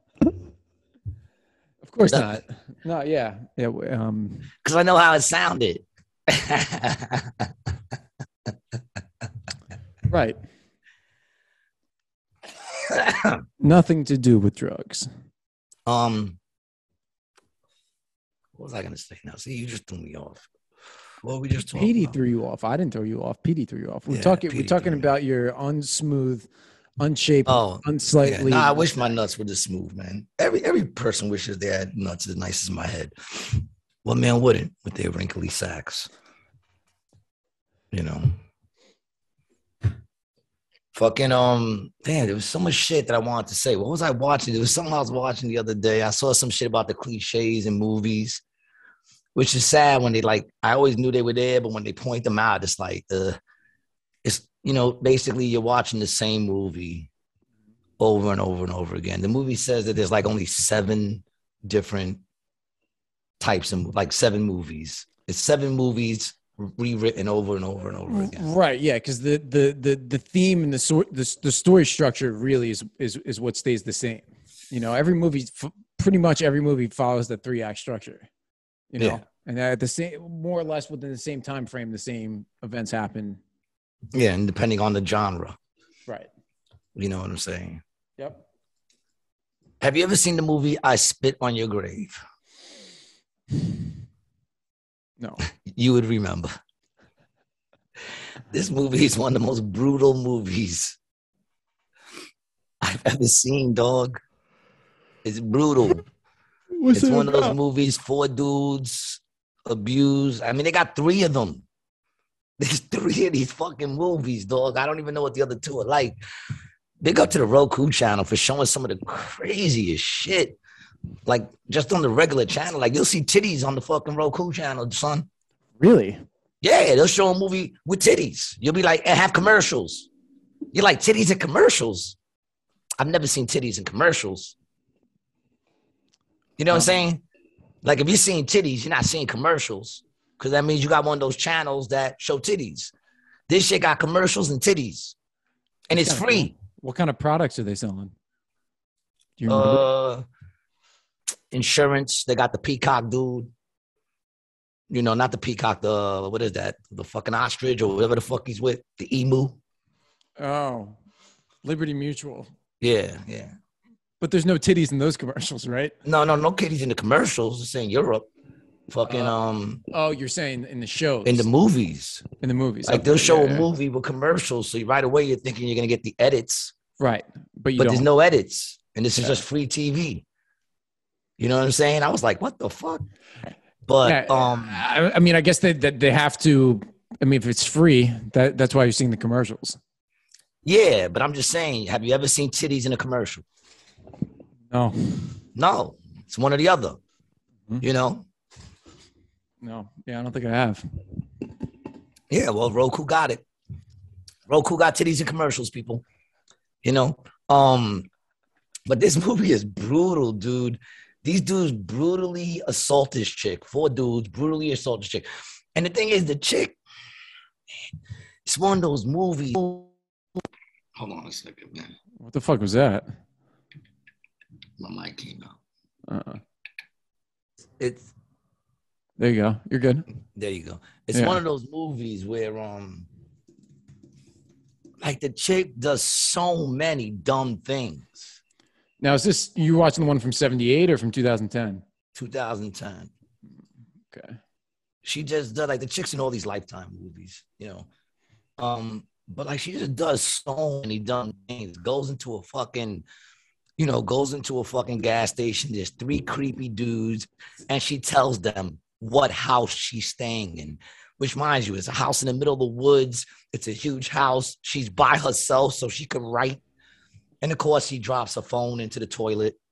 course not. No, yeah, yeah. Um, because i know how it sounded right. *coughs* Nothing to do with drugs. Um, what was I gonna say? Now, see, you just threw me off. What were we just talking PD about? threw you off. I didn't throw you off. PD threw you off. We're Yeah, talking. We're talking about your unsmooth, unshaped, Oh, yeah. Nah, I wish my nuts were this smooth, man. Every every person wishes they had nuts as nice as my head. What man wouldn't with their wrinkly sacks? You know. Fucking um, damn, there was so much shit that I wanted to say. What was I watching? There was something I was watching the other day. I saw some shit about the cliches in movies. which is sad when they like. I always knew they were there, but when they point them out, it's like, uh, you know, basically you're watching the same movie over and over and over again. The movie says that there's like only seven different types of like seven movies. It's seven movies rewritten over and over and over again. Right. Yeah. Because the, the the the theme and the sort the, the story structure really is is is what stays the same. You know, every movie, pretty much every movie follows the three act structure. You know, Yeah. and at the same, more or less within the same time frame, the same events happen. Yeah, and depending on the genre, Right. you know what I'm saying. Yep. Have you ever seen the movie I Spit on Your Grave? *sighs* No. *laughs* You would remember. This movie is one of the most brutal movies I've ever seen, dog. It's brutal. What's it's one of those movies, four dudes abused. I mean, they got three of them. *laughs* There's three of these fucking movies, dog. I don't even know what the other two are like. Big up to the Roku channel for showing some of the craziest shit. Like just on the regular channel. Like you'll see titties on the fucking Roku channel, son. Really? Yeah, they'll show a movie with titties. You'll be like, and have commercials. You're like titties and commercials. I've never seen titties in commercials. You know what I'm saying? Like if you're seeing titties, you're not seeing commercials. Because that means you got one of those channels that show titties. This shit got commercials and titties. And it's free. What kind of products are they selling? Do you remember? Uh insurance. They got the peacock dude. You know, not the peacock, the what is that? The fucking ostrich or whatever the fuck he's with. The emu. oh, Liberty Mutual. Yeah, yeah. But there's no titties in those commercials, right? No, no, no titties in the commercials. It's in Europe. Fucking Uh, um Oh, you're saying in the shows, in the movies. in the movies. Like they'll show yeah, a yeah. movie with commercials. So right away you're thinking you're gonna get the edits, right? But you but don't. there's no edits. And this is Yeah. just free TV. You know what I'm saying? I was like, what the fuck? But um I, I mean, I guess that they, they have to. I mean, if it's free, that that's why you're seeing the commercials. yeah, but I'm just saying, have you ever seen titties in a commercial? No, No, it's one or the other. Mhm. You know? No, yeah, I don't think I have. Yeah, well, Roku got it. Roku got titties in commercials, people. You know? Um, but this *laughs* movie is brutal, dude. These dudes brutally assault this chick. Four dudes brutally assault this chick. And the thing is, the chick, it's one of those movies. Hold on a second, man. What the fuck was that? My mic came out. Uh-uh. It's There you go. You're good. There you go. It's Yeah. one of those movies where um like the chick does so many dumb things. Now, is this you watching the one from '78 or from 2010? 2010. Okay. She just does like the chicks in all these lifetime movies, you know. Um, but like she just does so many dumb things. Goes into a fucking, you know, goes into a fucking gas station. There's three creepy dudes, and she tells them what house she's staying in. Which, mind you, is a house in the middle of the woods. It's a huge house. She's by herself, so she could write. And of course, she drops her phone into the toilet. *laughs*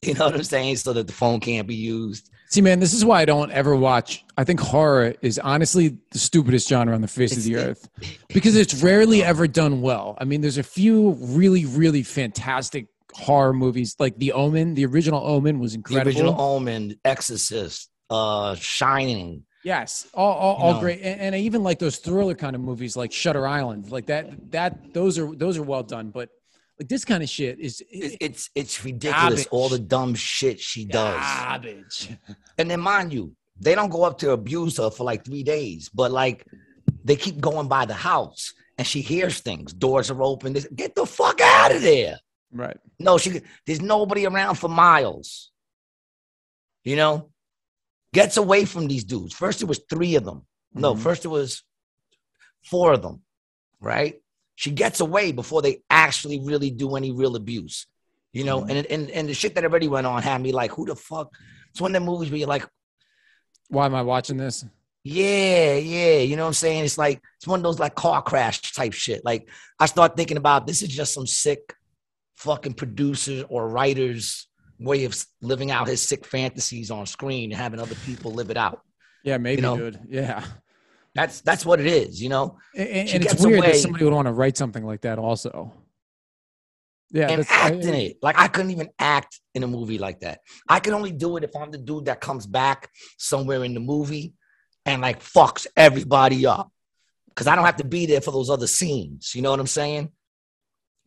You know what I'm saying? So that the phone can't be used. See, man, this is why I don't ever watch. I think horror is honestly the stupidest genre on the face of the earth because it's rarely ever done well. I mean, there's a few really, really fantastic horror movies, like The Omen. The original Omen was incredible. The original Omen, Exorcist, uh, Shining. Yes, all, all, all know. great, and, and I even like those thriller kind of movies, like Shutter Island, like that. That those are those are well done, but like this kind of shit is It's it's, it's ridiculous. Garbage. All the dumb shit she does. garbage. And then mind you, they don't go up to abuse her for like three days, but like they keep going by the house and she hears things. Doors are open. They Get the fuck out of there. Right. No, she there's nobody around for miles. You know, gets away from these dudes. First, it was three of them. No, Mhm. first it was four of them, right? She gets away before they actually really do any real abuse, you know. Mhm. And, and and the shit that already went on had me like, who the fuck? It's one of the movies where you're like, Why am I watching this? yeah, yeah, you know what I'm saying? It's like it's one of those like car crash type shit. Like I start thinking about this is just some sick fucking producers or writers way of living out his sick fantasies on screen and having other people live it out. Yeah, maybe, know? dude. Yeah. That's that's what it is, you know. And, She and it's weird away- that somebody would want to write something like that also. Yeah, and act in it. Like I couldn't even act in a movie like that. I can only do it if I'm the dude that comes back somewhere in the movie and like fucks everybody up. Cause I don't have to be there for those other scenes. You know what I'm saying?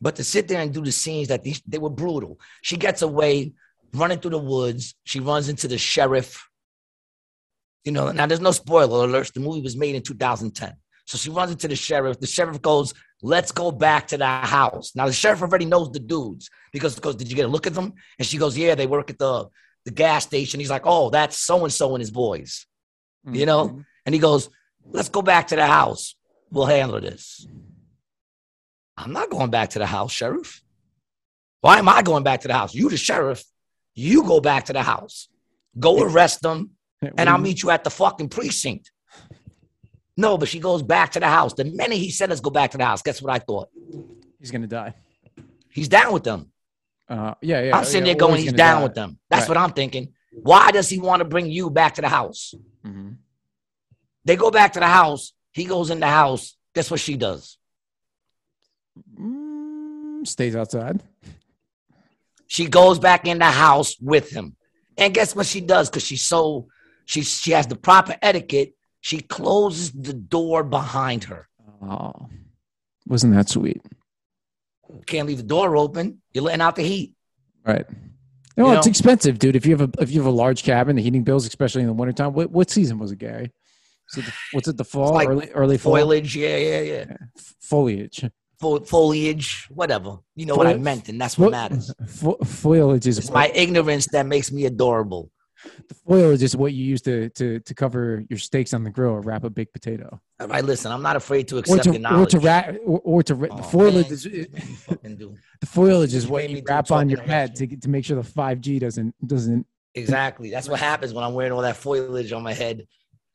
But to sit there and do the scenes that these they were brutal. She gets away running through the woods. She runs into the sheriff. You know, now there's no spoiler alerts. The movie was made in 2010. So she runs into the sheriff. The sheriff goes, let's go back to the house. Now the sheriff already knows the dudes because goes, did you get a look at them? And she goes, yeah, they work at the the gas station. He's like, oh, that's so and so and his boys. you know? Mhm. And he goes, let's go back to the house. We'll handle this. I'm not going back to the house, sheriff. Why am I going back to the house? You, the sheriff, you go back to the house. Go arrest them, and I'll meet you at the fucking precinct. No, but she goes back to the house. The minute he said, let's go back to the house, guess what I thought? He's gonna die. He's down with them. Uh, yeah, yeah. I'm sitting yeah, there going, he's down die. with them. That's Right. what I'm thinking. Why does he want to bring you back to the house? Mhm. They go back to the house. He goes in the house. Guess what she does? Stays outside. She goes back in the house with him. And guess what she does? Because she's so she she has the proper etiquette. She closes the door behind her. Oh, wasn't that sweet? Can't leave the door open. You're letting out the heat. Right. No, You it's know? expensive, dude. If you have a if you have a large cabin, the heating bills, especially in the wintertime. What what season was it, Gary? It the, what's it? The fall, like early early fall, Foliage, yeah, yeah, yeah. F- foliage. Fo- foliage, whatever. You know what I meant, and that's what matters. *laughs* fo- foliage is It's my ignorance that makes me adorable. the foliage is what you use to to to cover your steaks on the grill or wrap a baked potato. All right, listen, I'm not afraid to Or accept to, your or to wrap or, or to ra- Oh, the foliage man. is the foliage is what you wrap on your head to to make sure the five G doesn't doesn't. Exactly. That's what happens when I'm wearing all that foliage on my head.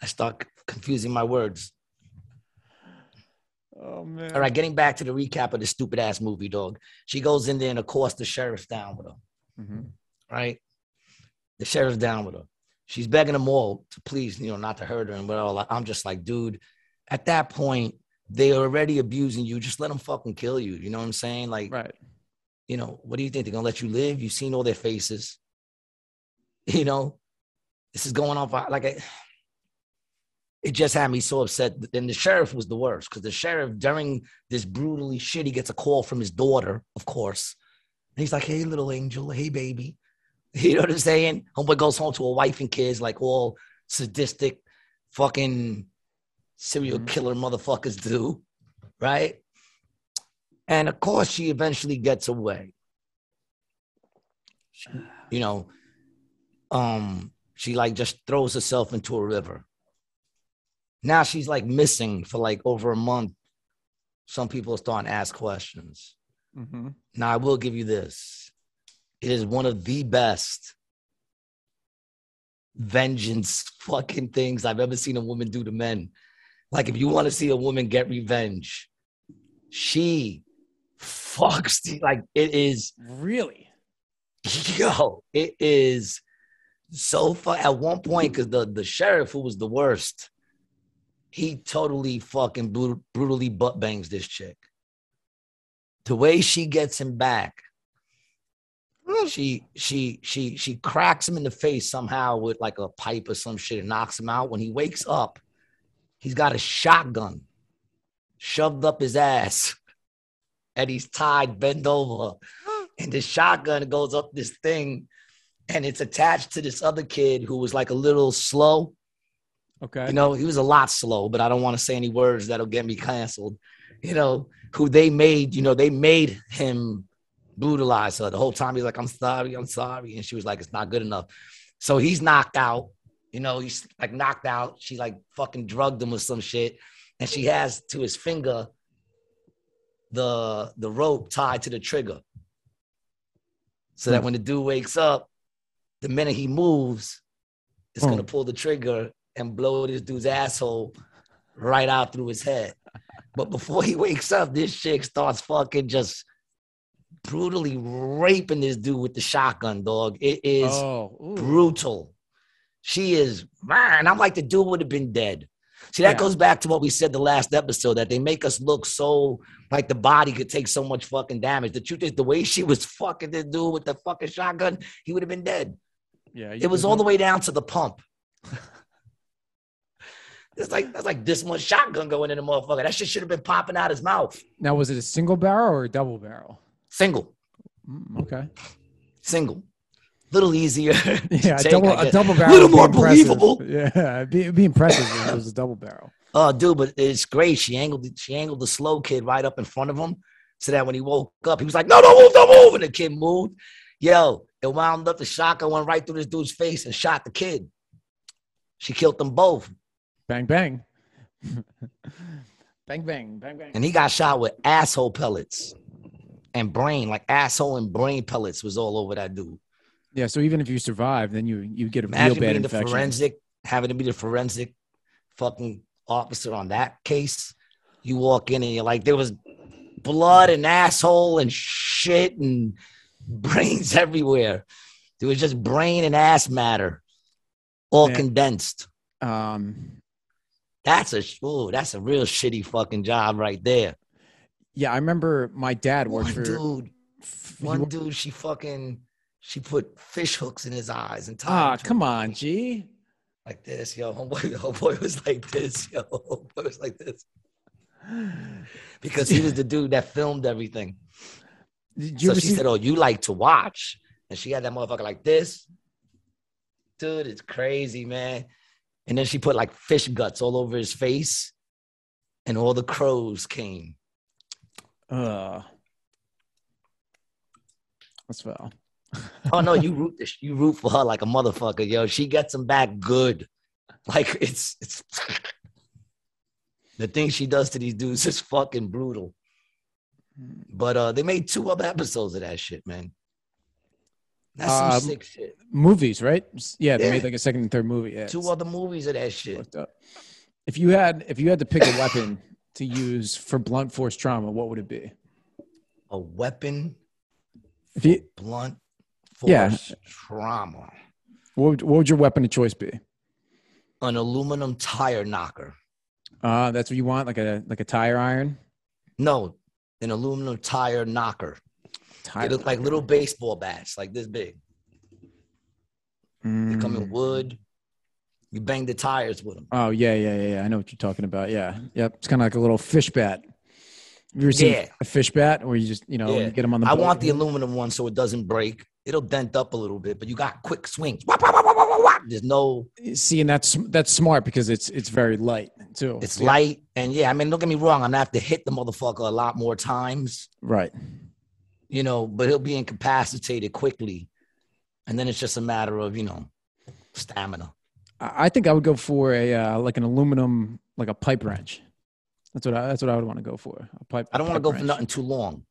I start confusing my words. Oh man! All right, getting back to the recap of the stupid ass movie, dog. She goes in there and of course the sheriff's down with her, Mhm. right? The sheriff's down with her. She's begging them all to please, you know, not to hurt her and whatever. I'm just like, dude, at that point, they are already abusing you. Just let them fucking kill you. You know what I'm saying? Like, Right. you know, what do you think? They're gonna let you live? You've seen all their faces. You know, this is going on for like I, it just had me so upset. And the sheriff was the worst because the sheriff during this brutally shit, he gets a call from his daughter, of course. And he's like, Hey, little angel, hey baby. *laughs* You know what I'm saying? Homeboy goes home to a wife and kids, like all sadistic fucking serial Mhm. killer motherfuckers do, right? And of course, she eventually gets away. You know, um, she like just throws herself into a river. Now she's like missing for like over a month. Some people are starting to ask questions. Mhm. Now I will give you this. It is one of the best vengeance fucking things I've ever seen a woman do to men. Like if you want to see a woman get revenge, she fucks the, like it is Really? yo, it is so fun. At one point, because the the sheriff who was the worst, he totally fucking brut- brutally butt bangs this chick. The way she gets him back, mm. she she she she cracks him in the face somehow with like a pipe or some shit and knocks him out. When he wakes up, he's got a shotgun shoved up his ass, *laughs* and he's tied, bent over mm. and the shotgun goes up this thing and it's attached to this other kid who was like a little slow. Okay. You know, he was a lot slow, but I don't want to say any words that'll get me canceled. You know, who they made, you know, they made him brutalize her the whole time. He's like, I'm sorry, I'm sorry. And she was like, it's not good enough. So he's knocked out. You know, he's like knocked out. She like fucking drugged him with some shit. And she has to his finger the the rope tied to the trigger. So that when the dude wakes up, the minute he moves, it's Hmm. gonna pull the trigger and blow this dude's asshole right out through his head. But before he wakes up, this chick starts fucking just brutally raping this dude with the shotgun, dog. It is oh, brutal. She is, man. I'm like, the dude would have been dead. See, that Yeah. goes back to what we said the last episode that they make us look so like the body could take so much fucking damage. The truth is, the way she was fucking this dude with the fucking shotgun, he would have been dead. yeah. It was all the way down to the pump. *laughs* it's like that's like this much shotgun going in the motherfucker. That shit should have been popping out his mouth. Now, was it a single barrel or a double barrel? Single, Mm, okay. single, little easier. *laughs* *laughs* Yeah, a take, double, a double barrel. Little be more impressive. believable. Yeah, it'd be, it'd be impressive if it was a double barrel. *laughs* Oh, dude, but it's great. She angled she angled the slow kid right up in front of him, so that when he woke up, he was like, "No, don't move, don't move," and the kid moved. Yo, it wound up the shotgun went right through this dude's face and shot the kid. She killed them both, Bang, bang. *laughs* bang, bang, bang, bang. and he got shot with asshole pellets and brain, like asshole and brain pellets was all over that dude. Yeah, so even if you survive, then you you get a real Imagine bad being the forensic, having to be the forensic fucking officer on that case. You walk in and you're like, there was blood and asshole and shit and *laughs* brains everywhere. There was just brain and ass matter, all Yeah. condensed. Um, That's a ooh, that's a real shitty fucking job right there. yeah, I remember my dad worked One for. dude, he one wo- dude, she fucking she put fish hooks in his eyes and tied Ah, him come on, G. like this, yo. *laughs* Homeboy, homeboy was like this, yo. *laughs* Homeboy was like this because he was the *laughs* dude that filmed everything. Did you So she said, "Oh, you like to watch?" And she had that motherfucker like this. Dude, it's crazy, man. And then she put like fish guts all over his face, and all the crows came. Uh, that's foul. *laughs* Oh no, you root this, you root for her like a motherfucker, yo. She gets him back good. Like it's it's *laughs* the thing she does to these dudes is fucking brutal. But uh they made two other episodes of that shit, man. That's some Um, sick shit. Movies, right? Yeah, they Yeah. made like a second and third movie. Yeah, Two other movies of that shit. If you had, if you had to pick a weapon to use for blunt force trauma, what would it be? A weapon If you, blunt force Yeah. trauma. what would, what would your weapon of choice be? An aluminum tire knocker. Uh, that's what you want, like a like a tire iron. No, an aluminum tire knocker. Tire They look like little baseball bats, like this big. They come in Mm. wood. You bang the tires with them. Oh yeah, yeah, yeah. I know what you're talking about. Yeah, yep. It's kind of like a little fish bat. Have you ever seen Yeah. a fish bat where you just you know Yeah. you get them on the? I want the aluminum one so it doesn't break. It'll dent up a little bit, but you got quick swings. There's no, See, and that's that's smart because it's it's very light too. it's Yeah. light. And yeah, I mean, don't get me wrong. I'm gonna have to hit the motherfucker a lot more times, Right. You know, but he'll be incapacitated quickly. And then it's just a matter of, you know, stamina. I think I would go for a uh, like an aluminum like a pipe wrench. That's what I, that's what I would want to go for. A pipe. I don't want to go for nothing too long.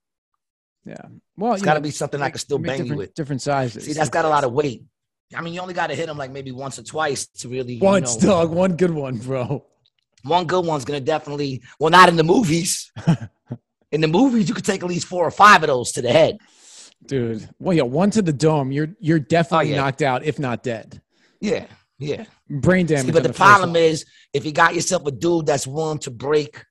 Yeah. Well, it's got to be something I can still bang you with. different sizes. See, that's got a lot of weight. I mean, you only got to hit him like maybe once or twice to really. once, you know, dog. One good one, bro. One good one's gonna definitely. Well, not in the movies. *laughs* in the movies, you could take at least four or five of those to the head. Dude. Well, yeah, one to the dome. You're you're definitely Oh, yeah. knocked out, if not dead. Yeah, yeah. Brain damage. See, but on the problem is, if you got yourself a dude that's willing to break,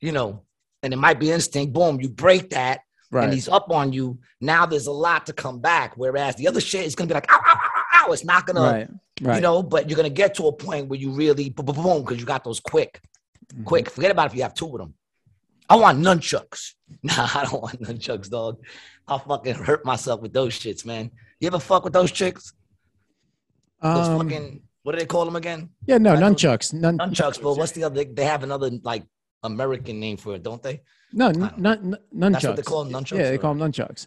you know, and it might be instinct. Boom, you break that, right. and he's up on you. Now there's a lot to come back. Whereas the other shit is gonna be like, ow, ow, ow, ow. It's not gonna, right. Right. you know. But you're gonna get to a point where you really boom, because you got those quick. Mhm. Quick, forget about if you have two of them. I want nunchucks. *laughs* Nah, I don't want nunchucks, dog. I'll fucking hurt myself with those shits, man. You ever fuck with those chicks? Those Um, fucking what do they call them again? yeah, no, nunchucks. Nun, Nunchucks, but what's the other? They, they have another like American name for it, don't they? no, n- nun- nunchucks. That's what they call them, nunchucks. Yeah, they call them nunchucks.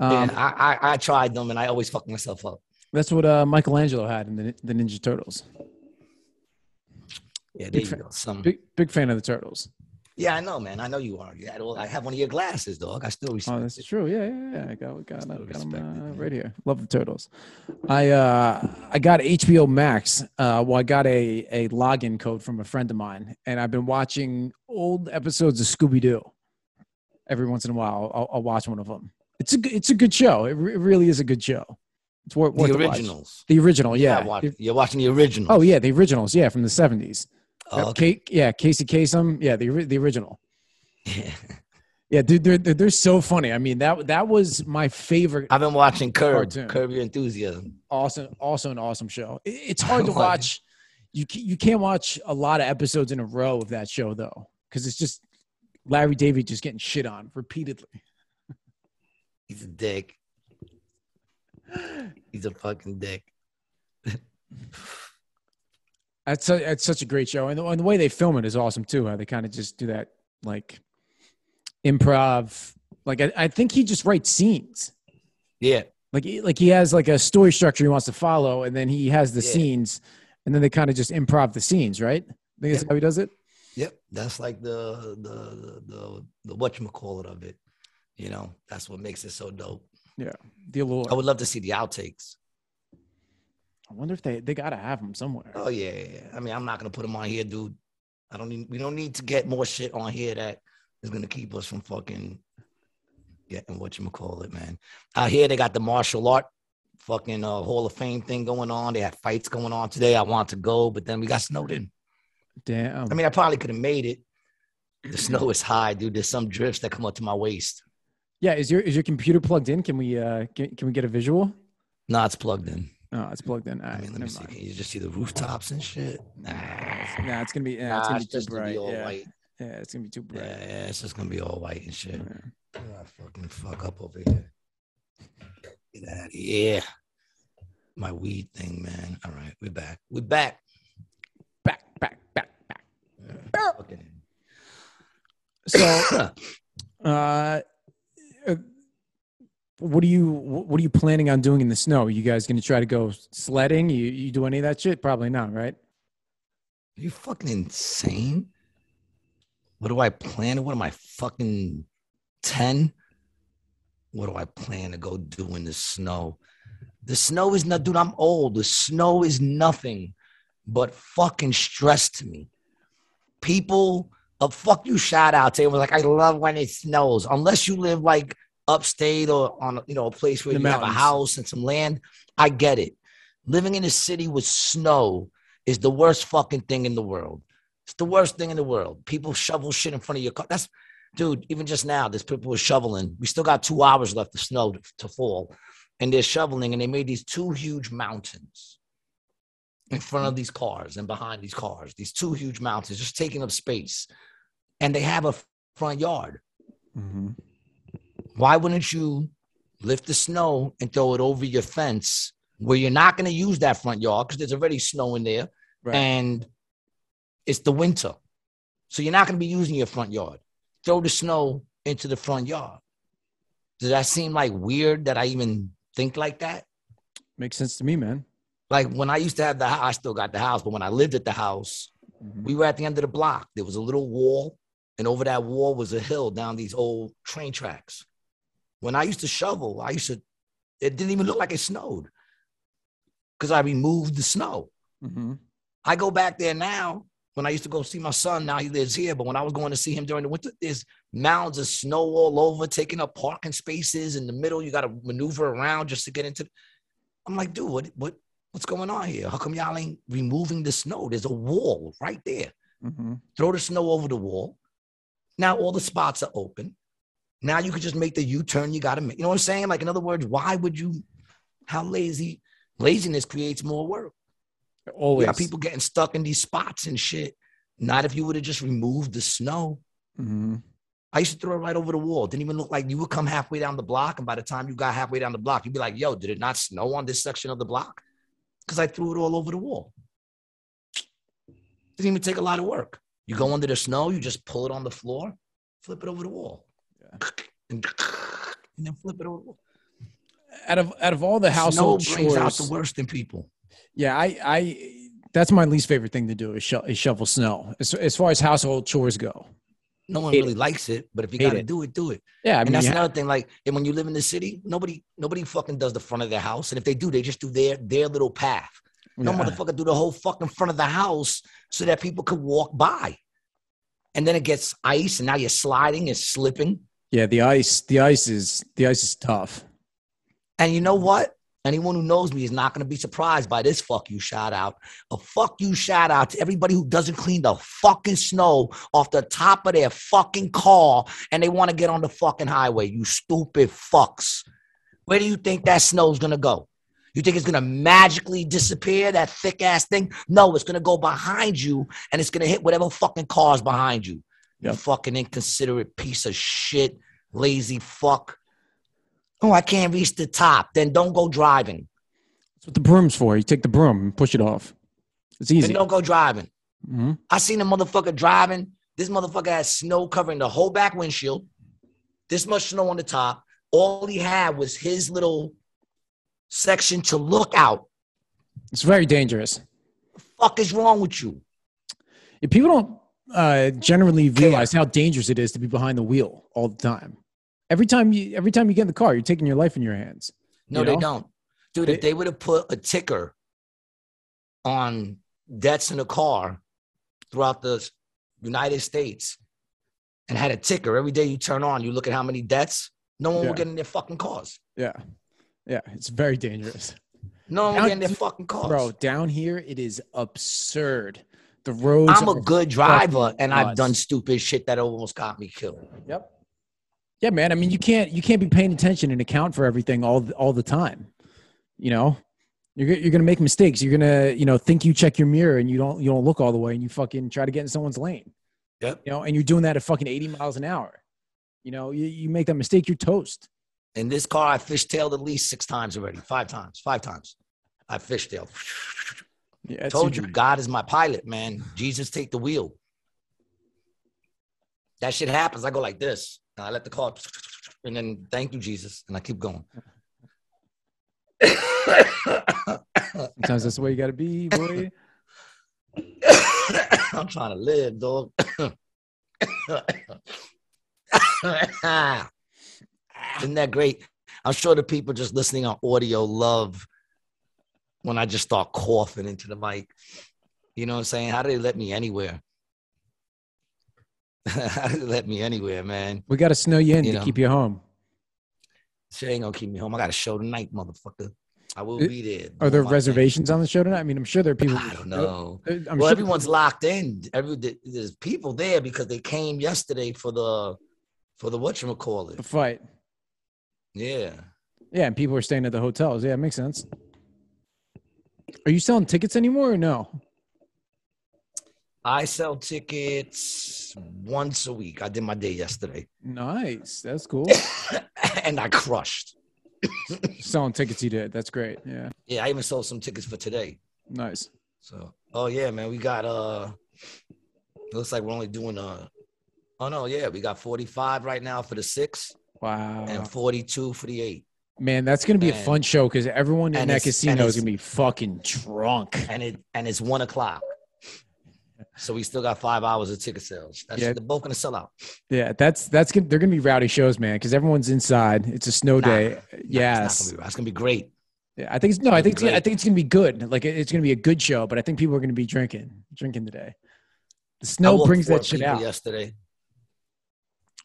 Yeah, Um, I, I I tried them and I always fuck myself up. That's what uh, Michelangelo had in the, the Ninja Turtles. Yeah, Big fan-. Some Big big fan of the Turtles. Yeah, I know, man. I know you are. Had I have one of your glasses, dog. I still respect Oh, that's it. true. Yeah, yeah, yeah. I got got, got them uh, right here. Love the Turtles. I uh I got HBO Max. Uh, well, I got a a login code from a friend of mine, and I've been watching old episodes of Scooby Doo. every once in a while. I'll, I'll watch one of them. It's a good- it's a good show. It, re- it really is a good show. It's worth, worth The originals. The original, yeah. You're, watch- you're watching the originals. Oh yeah, the originals, yeah, from the seventies. Oh, okay. yeah, Casey Kasem, yeah, the the original. Yeah, dude, they're, they're they're so funny. I mean that that was my favorite. I've been watching Curb, Cartoon. Curb Your Enthusiasm. Awesome, also an awesome show. It's *laughs* hard to oh, watch. You you can't watch a lot of episodes in a row of that show though, because it's just Larry David just getting shit on repeatedly. *laughs* He's a dick. He's a fucking dick. *laughs* That's a, that's such a great show, and the, and the way they film it is awesome too. How they kind of just do that like improv. Like I, I think he just writes scenes. Yeah. Like he- like he has like a story structure he wants to follow, and then he has the Yeah. scenes, and then they kind of just improv the scenes, right? I think that's how he does it. Yep. That's like the the the the, the whatchamacallit of it. You know, that's what makes it so dope. Yeah, the allure. I would love to see the outtakes. I wonder if they they gotta have him somewhere. Oh yeah, yeah. I mean, I'm not gonna put them on here, dude. I don't need. We don't need to get more shit on here that is gonna keep us from fucking getting what you call it, man. Out here, they got the martial art fucking uh, Hall of Fame thing going on. They had fights going on today. I want to go, but then we got snowed in. Damn. I mean, I probably could have made it. The snow is high, dude. There's some drifts that come up to my waist. yeah. Is your is your computer plugged in? Can we uh can, can we get a visual? Nah, it's plugged in. No, it's plugged in. All I mean, let me see. mind. Can you just see the rooftops and shit? Nah, Nah, it's gonna be yeah, it's gonna be it's too bright. be all yeah. white. yeah, it's gonna be too bright. yeah, it's just gonna be all white and shit. Yeah. I fucking fuck up over here. Get out of here. My weed thing, man. All right, we're back. We're back. Back, back, back, back. Fucking- So, *coughs* uh, uh, what are you what are you planning on doing in the snow? you guys gonna try to go sledding? You you do any of that shit? Probably not, right? Are you fucking insane? What do I plan? What am I fucking 10? What do I plan to go do in the snow? The snow is not, dude, I'm old. The snow is nothing but fucking stress to me. People, a fuck you shout out to was like, I love when it snows. Unless you live like upstate or on, you know, a place where The you have a house and some land, I get it. Living in a city with snow is the worst fucking thing in the world. It's the worst thing in the world. People shovel shit in front of your car. That's, dude. Even just now, there's people were shoveling. We still got two hours left of snow to, to fall, and they're shoveling, and they made these two huge mountains in front of these cars and behind these cars. These two huge mountains just taking up space, and they have a front yard. Mm-hmm. Why wouldn't you lift the snow and throw it over your fence where you're not going to use that front yard because there's already snow in there Right. and it's the winter. So you're not going to be using your front yard. Throw the snow into the front yard. Does that seem like weird that I even think like that? Makes sense to me, man. Like when I used to have the house, I still got the house, but when I lived at the house, Mhm. we were at the end of the block. There was a little wall, and over that wall was a hill down these old train tracks. When I used to shovel, I used to, it didn't even look like it snowed because I removed the snow. Mhm. I go back there now. When I used to go see my son, now he lives here. But when I was going to see him during the winter, there's mounds of snow all over, taking up parking spaces in the middle. You got to maneuver around just to get into. I'm like, dude, what, what, what's going on here? How come y'all ain't removing the snow? There's a wall right there. Mhm. Throw the snow over the wall. Now all the spots are open. Now you could just make the U-turn you got to make. You know what I'm saying? Like, in other words, why would you? How lazy? Laziness creates more work. You Always. got people getting stuck in these spots and shit. Not if you would have just removed the snow. Mhm. I used to throw it right over the wall. Didn't even look like you would come halfway down the block. And by the time you got halfway down the block, you'd be like, yo, did it not snow on this section of the block? Because I threw it all over the wall. Didn't even take a lot of work. You go under the snow, you just pull it on the floor, flip it over the wall. And, and then flip it over. Out of out of all the household Snow household brings out the worst in people. yeah, I I that's my least favorite thing to do is, sho- is shovel snow. As, as far as household chores go. No one Hate really likes it, but if you Hate got to it. do it, do it. Yeah, I mean, and that's you another thing. Like, and when you live in the city, nobody, nobody fucking does the front of their house. And if they do, they just do their their little path. No yeah. motherfucker do the whole fucking front of the house so that people could walk by. And then it gets ice, and now you're sliding and slipping. Yeah, the ice, the ice is the ice is tough. And you know what? Anyone who knows me is not going to be surprised by this fuck you shout out. A fuck you shout out to everybody who doesn't clean the fucking snow off the top of their fucking car and they want to get on the fucking highway. You stupid fucks. Where do you think that snow's going to go? You think it's going to magically disappear, that thick ass thing? No, it's going to go behind you and it's going to hit whatever fucking car's behind you. You Yep. fucking inconsiderate piece of shit, lazy fuck. Oh, I can't reach the top. Then don't go driving. That's what the broom's for. You take the broom and push it off. It's Then easy. don't go driving. Mhm. I seen a motherfucker driving. This motherfucker had snow covering the whole back windshield. This much snow on the top. All he had was his little section to look out. It's very dangerous. Fuck is wrong with you? If people don't uh, generally realize how dangerous it is to be behind the wheel all the time. Every time you, every time you get in the car, you're taking your life in your hands. No, You they know? don't. Dude, They- if they would have put a ticker on debts in a car throughout the United States and had a ticker every day you turn on, you look at how many debts, no one Yeah. will get in their fucking cars. Yeah, yeah, it's very dangerous, No one will get in their fucking cars. bro. Down here, it is absurd. The roads. I'm a good driver and I've done stupid shit that almost got me killed. Yep. Yeah, man. I mean, you can't you can't be paying attention and account for everything all all the time. You know, you're you're gonna make mistakes. You're gonna you know think you check your mirror and you don't you don't look all the way and you fucking try to get in someone's lane. Yep. You know, and you're doing that at fucking 80 miles an hour. You know, you, you make that mistake, you're toast. In this car, I fishtailed at least six times already. Five times. Five times. I fishtailed. Yeah, Told you, God is my pilot, man. Jesus take the wheel. That shit happens. I go like this. and I let the car, and then thank you, Jesus, and I keep going. Sometimes that's the way you got to be, boy. *coughs* I'm trying to live, dog. *coughs* Isn't that great? I'm sure the people just listening on audio love when I just start coughing into the mic. You know what I'm saying? How do they let me anywhere? *laughs* How do they let me anywhere, man? We got to snow you in You to know. keep you home. She ain't gonna keep me home. I got a show tonight, motherfucker. I will Uh, be there. Are there doing my thing. reservations on the show tonight? I mean, I'm sure there are people. I don't know. I'm well, sure everyone's locked in. Every there's people there because they came yesterday for the for the what you call the it. fight. Yeah. Yeah, and people are staying at the hotels. Yeah, it makes sense. Are you selling tickets anymore or no? I sell tickets once a week. I did my day yesterday, Nice. That's cool. *coughs* and I crushed. *coughs* selling tickets you did. That's great. Yeah. Yeah, I even sold some tickets for today. Nice. So, oh yeah, man, we got uh, looks like we're only doing uh, oh no, yeah, we got forty five right now for the six Wow. and forty two for the eight, Man, that's gonna be a fun show because everyone in that casino is gonna be fucking drunk. and it and it's one o'clock. So we still got five hours of ticket sales. That's Yeah. they're both gonna sell out. Yeah, that's that's gonna they're gonna be rowdy shows, man, because everyone's inside. It's a snow Nah, day. Nah, it's gonna be, that's gonna be great. Yeah, I think it's no, I It'll be think it's, I think it's gonna be good. Like it's gonna be a good show, but I think people are gonna be drinking, drinking today. The snow brings that shit out. Yesterday,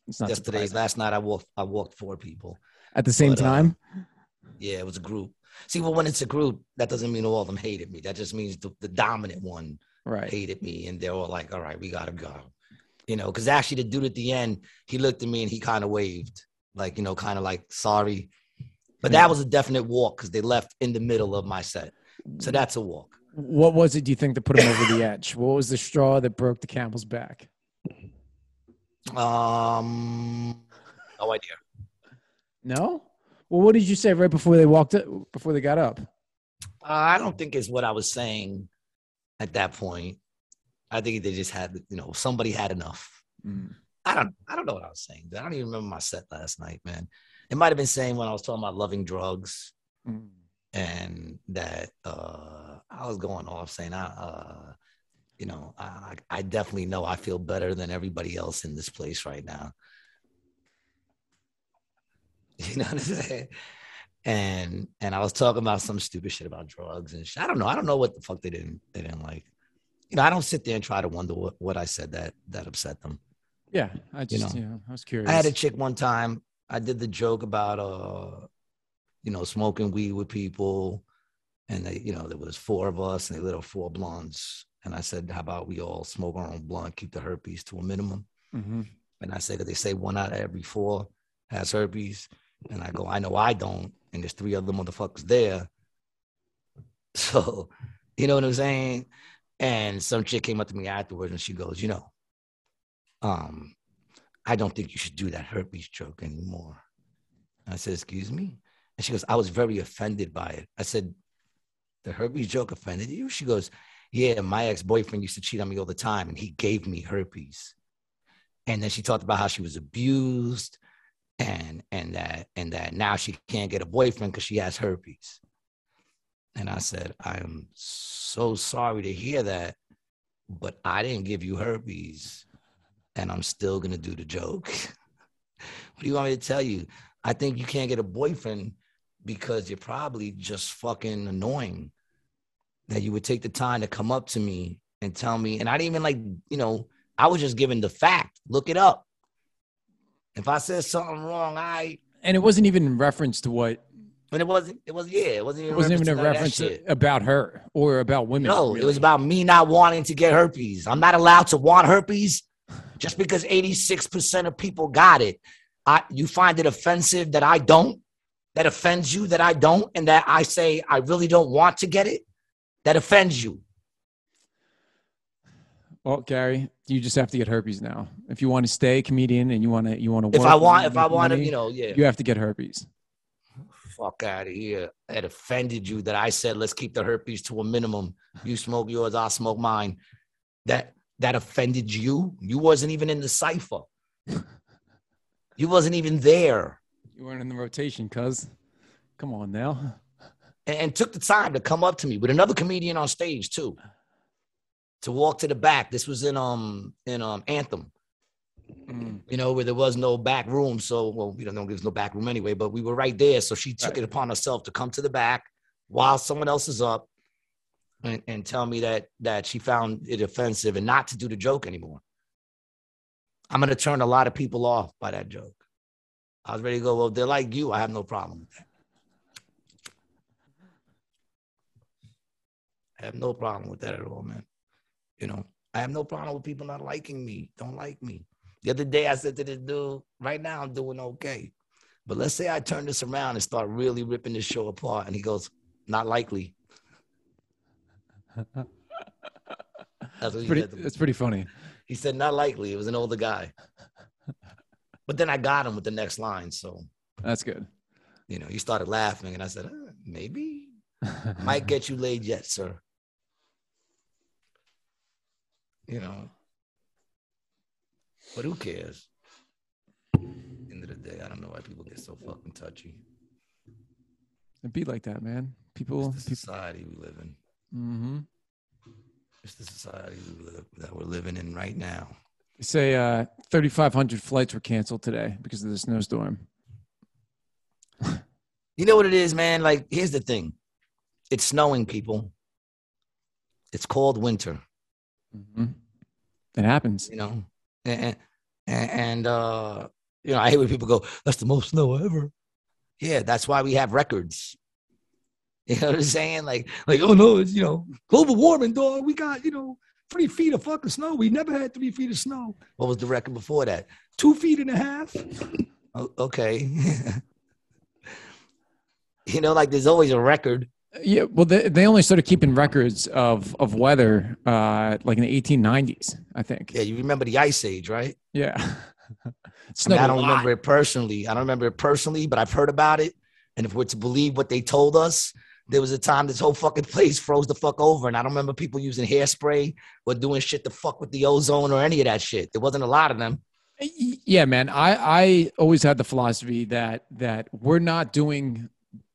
It's not yesterday, surprising. last night I walked. I walked four people. At the same but, uh, time, Yeah, it was a group. See, well, when it's a group, that doesn't mean all of them hated me. That just means the, the dominant one right? hated me, and they're all like, "All right, we gotta go," you know. Because actually, the dude at the end, he looked at me and he kind of waved, like you know, kind of like sorry. But Yeah. that was a definite walk because they left in the middle of my set, so that's a walk. What was it? Do you think that put him over the *laughs* edge? What was the straw that broke the camel's back? Um, no idea. No. Well, what did you say right before they walked up, before they got up? I don't think it's what I was saying at that point. I think they just had, you know, somebody had enough. Mm. I don't, I don't know what I was saying. I don't even remember my set last night, man. It might have been saying when I was talking about loving drugs Mm. and that uh, I was going off saying, I, uh, you know, I, I definitely know I feel better than everybody else in this place right now. *laughs* You know what I'm saying? And and I was talking about some stupid shit about drugs and shit. I don't know. I don't know what the fuck they didn't they didn't like. You know, I don't sit there and try to wonder what, what I said that that upset them. Yeah, I just you know, I was curious. I had a chick one time. I did the joke about uh, you know, smoking weed with people, and they, you know, there was four of us, and they lit up four blunts. And I said, "How about we all smoke our own blunt, keep the herpes to a minimum?" hmm And I said, "Cause they say one out of every four has herpes," and I go, "I know I don't, and there's three other motherfuckers there." *laughs* So, you know what I'm saying? And some chick came up to me afterwards, and she goes, "You know, um, I don't think you should do that herpes joke anymore." I said, "Excuse me," and she goes, "I was very offended by it." I said, "The herpes joke offended you?" She goes, "Yeah, my ex-boyfriend used to cheat on me all the time, and he gave me herpes." And then she talked about how she was abused, and and that and that now she can't get a boyfriend because she has herpes. And I said, I am so sorry to hear that, but I didn't give you herpes, and I'm still gonna do the joke. *laughs* what do you want me to tell you? I think you can't get a boyfriend because you're probably just fucking annoying. That you would take the time to come up to me and tell me, and I didn't even like, you know, I was just giving the fact. Look it up. If I said something wrong, I And it wasn't even in reference to what. but it wasn't. It was yeah. It wasn't even. It wasn't even a to none of that reference about her or about women. No, it was about me not wanting to get herpes. I'm not allowed to want herpes just because 86% of people got it. I you find it offensive that I don't, that offends you that I don't, and that I say I really don't want to get it. That offends you. Well, Gary, you just have to get herpes now. If you want to stay a comedian and you want to, you want to. If I want, if I want to, you know, yeah. you have to get herpes. Fuck out of here. It offended you that I said let's keep the herpes to a minimum. You smoke yours, I'll smoke mine. That that offended you. You wasn't even in the cipher. You wasn't even there. You weren't in the rotation, cuz. Come on now. And, and took the time to come up to me with another comedian on stage too. To walk to the back. This was in um in um Anthem. Mm. you know, where there was no back room. So, well, we don't know there's no back room anyway, but we were right there. So she took Right. it upon herself to come to the back while someone else is up and, and tell me that that she found it offensive and not to do the joke anymore. I'm gonna turn a lot of people off by that joke. I was ready to go, well, they're like you. I have no problem with that. I have no problem with that at all, man. You know, I have no problem with people not liking me, don't like me. The other day I said to this dude, right now I'm doing okay. But let's say I turn this around and start really ripping this show apart. And he goes, not likely. *laughs* That's what he Pretty, said. it's pretty funny. He said, not likely. It was an older guy. But then I got him with the next line. So, That's good. you know, he started laughing. And I said, uh, maybe *laughs* might get you laid yet, sir. You know, but who cares? End of the day, I don't know why people get so fucking touchy. It'd be like that, man. People, It's the people society we live in. Mm-hmm. It's the society we live, that we're living in right now. say uh, 3,500 flights were canceled today because of the snowstorm. *laughs* You know what it is, man? Like, here's the thing it's snowing, people. It's called winter, hmm It happens. you know? And, and, uh, you know, I hate when people go, that's the most snow ever. Yeah, that's why we have records. You know what I'm saying? Like, like, oh no, it's you know, global warming, dog. We got, you know, three feet of fucking snow. We never had three feet of snow. What was the record before that? Two feet and a half. Okay. *laughs* you know, like there's always a record. Yeah, well, they, they only started keeping records of of weather uh, like in the 1890s, I think. Yeah, you remember the ice age, right? Yeah. *laughs* I, mean, I don't remember it personally. I don't remember it personally, but I've heard about it. And if we're to believe what they told us, there was a time this whole fucking place froze the fuck over. And I don't remember people using hairspray or doing shit to fuck with the ozone or any of that shit. There wasn't a lot of them. Yeah, man. I I always had the philosophy that that we're not doing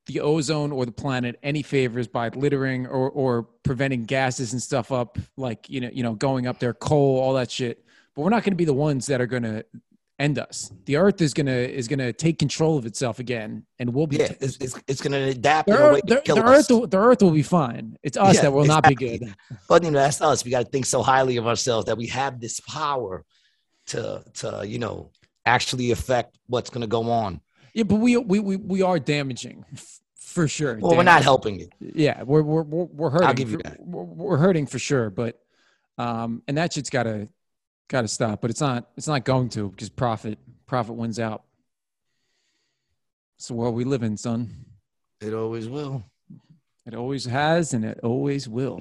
the ozone or the planet any favors by littering or or preventing gases and stuff up, like you know you know going up there, coal, all that shit. But we're not going to be the ones that are going to end us. The Earth is gonna is gonna take control of itself again, and we'll be. Yeah, it's, it's, it's going to adapt the, in a way Earth, to the, the. Earth, will, the Earth will be fine. It's us Yeah, that will not be good. But you know, that's us. We got to think so highly of ourselves that we have this power to to you know actually affect what's going to go on. Yeah, but we we we, we are damaging for sure. Well, we're not helping it. Yeah, we're we're we're, we're hurting. give you for- that. We're, we're hurting for sure, but um, and that shit's gotta gotta stop. But it's not it's not going to because profit profit wins out. It's the world we live in, son. It always will. It always has, and it always will.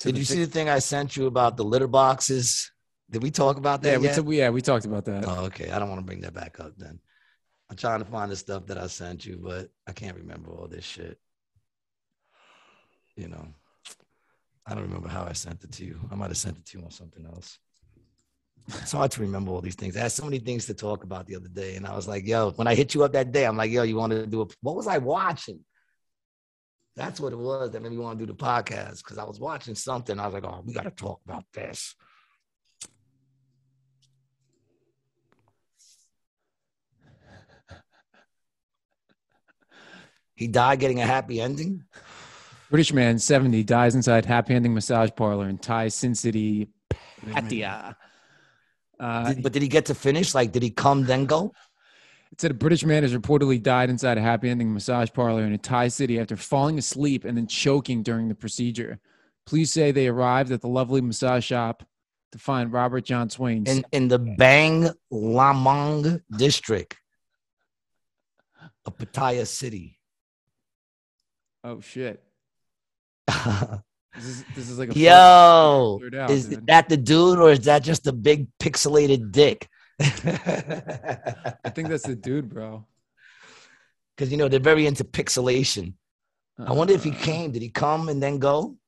To Did you see the thing I sent you about the litter boxes? Did we talk about that Yeah, we, t- yeah, we talked about that. oh, okay. I don't want to bring that back up then. I'm trying to find the stuff that I sent you, but I can't remember all this shit. You know, I don't remember how I sent it to you. I might have sent it to you on something else. It's hard to remember all these things. I had so many things to talk about the other day, and I was like, "Yo," when I hit you up that day, I'm like, "Yo, you want to do a? What was I watching?" That's what it was that made me want to do the podcast because I was watching something. I was like, "Oh, we got to talk about this." He died getting a happy ending. British man, 70, dies inside happy ending massage parlor in Thai Sin City, Pattaya. Uh, Did- but did he get to finish? Like, did he come then go? It said a British man has reportedly died inside a happy ending massage parlor in a Thai city after falling asleep and then choking during the procedure. Police say they arrived at the lovely massage shop to find Robert John Swain. In in the Bang Lamung district of Pattaya City. Oh shit! This is *laughs* this is like a Yo, out, is dude. that the dude or is that just a big pixelated dick? I think that's the dude, bro. *laughs* Because you know they're very into pixelation. I wonder if he Uh, came. Did he come and then go?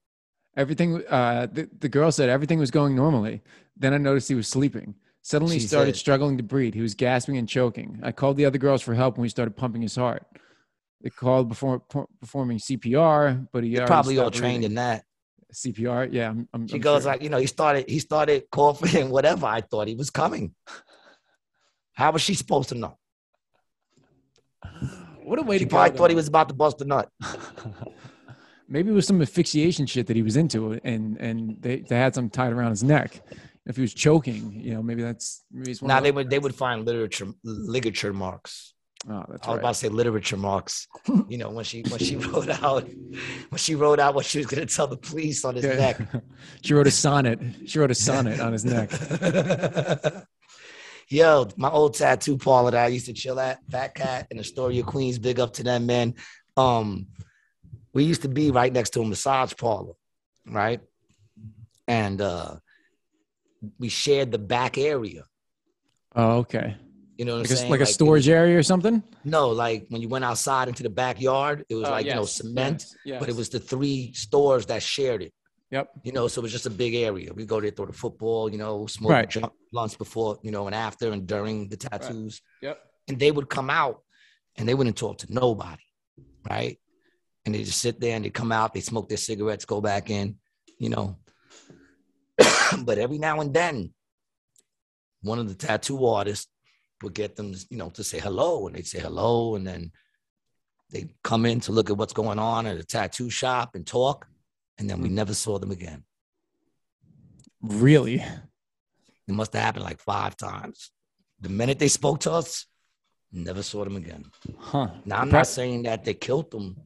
Everything. Uh, the, the girl said everything was going normally. Then I noticed he was sleeping. Suddenly, he started said- struggling to breathe. He was gasping and choking. I called the other girls for help, and we started pumping his heart. They called before performing CPR, but he probably all trained in that. CPR. Yeah, I'm, I'm, She I'm goes sure. like, you know, he started he started coughing and whatever. I thought he was coming. How was she supposed to know? "What a way She to go!" probably thought he was about to bust a nut. *laughs* Maybe it was some asphyxiation shit that he was into, and and they, they had some tied around his neck. If he was choking, you know, maybe that's maybe it's one Now they would they would find literature ligature marks. Oh, that's I was right. about to say literature marks. You know, when she when she *laughs* *laughs* wrote out when she wrote out what she was gonna tell the police on his Yeah. neck. *laughs* she wrote a sonnet. She wrote a sonnet on his neck. Yo, my old tattoo parlor that I used to chill at, Fat Cat in Astoria, Queens. Big up to them, man. Um, we used to be right next to a massage parlor, right? And uh we shared the back area. Oh, okay. You know what Like I'm a, saying? like a it was- storage area or something. no, like when you went outside into the backyard, it was Oh, like you know cement, yes, but it was the three stores that shared it. Yep. You know, so it was just a big area. We go there, throw the football, you know, smoke Right. jump lunch before, you know, and after and during the tattoos. Yep. And they would come out and they wouldn't talk to nobody, right? And they just sit there and they come out, they smoke their cigarettes, go back in, you know. *coughs* but every now and then, one of the tattoo artists would get them, you know, to say hello, and they'd say hello, and then they'd come in to look at what's going on at a tattoo shop and talk, and then we mm. never saw them again. Really? It must have happened like five times. The minute they spoke to us, never saw them again. Huh. Now I'm not saying that they killed them.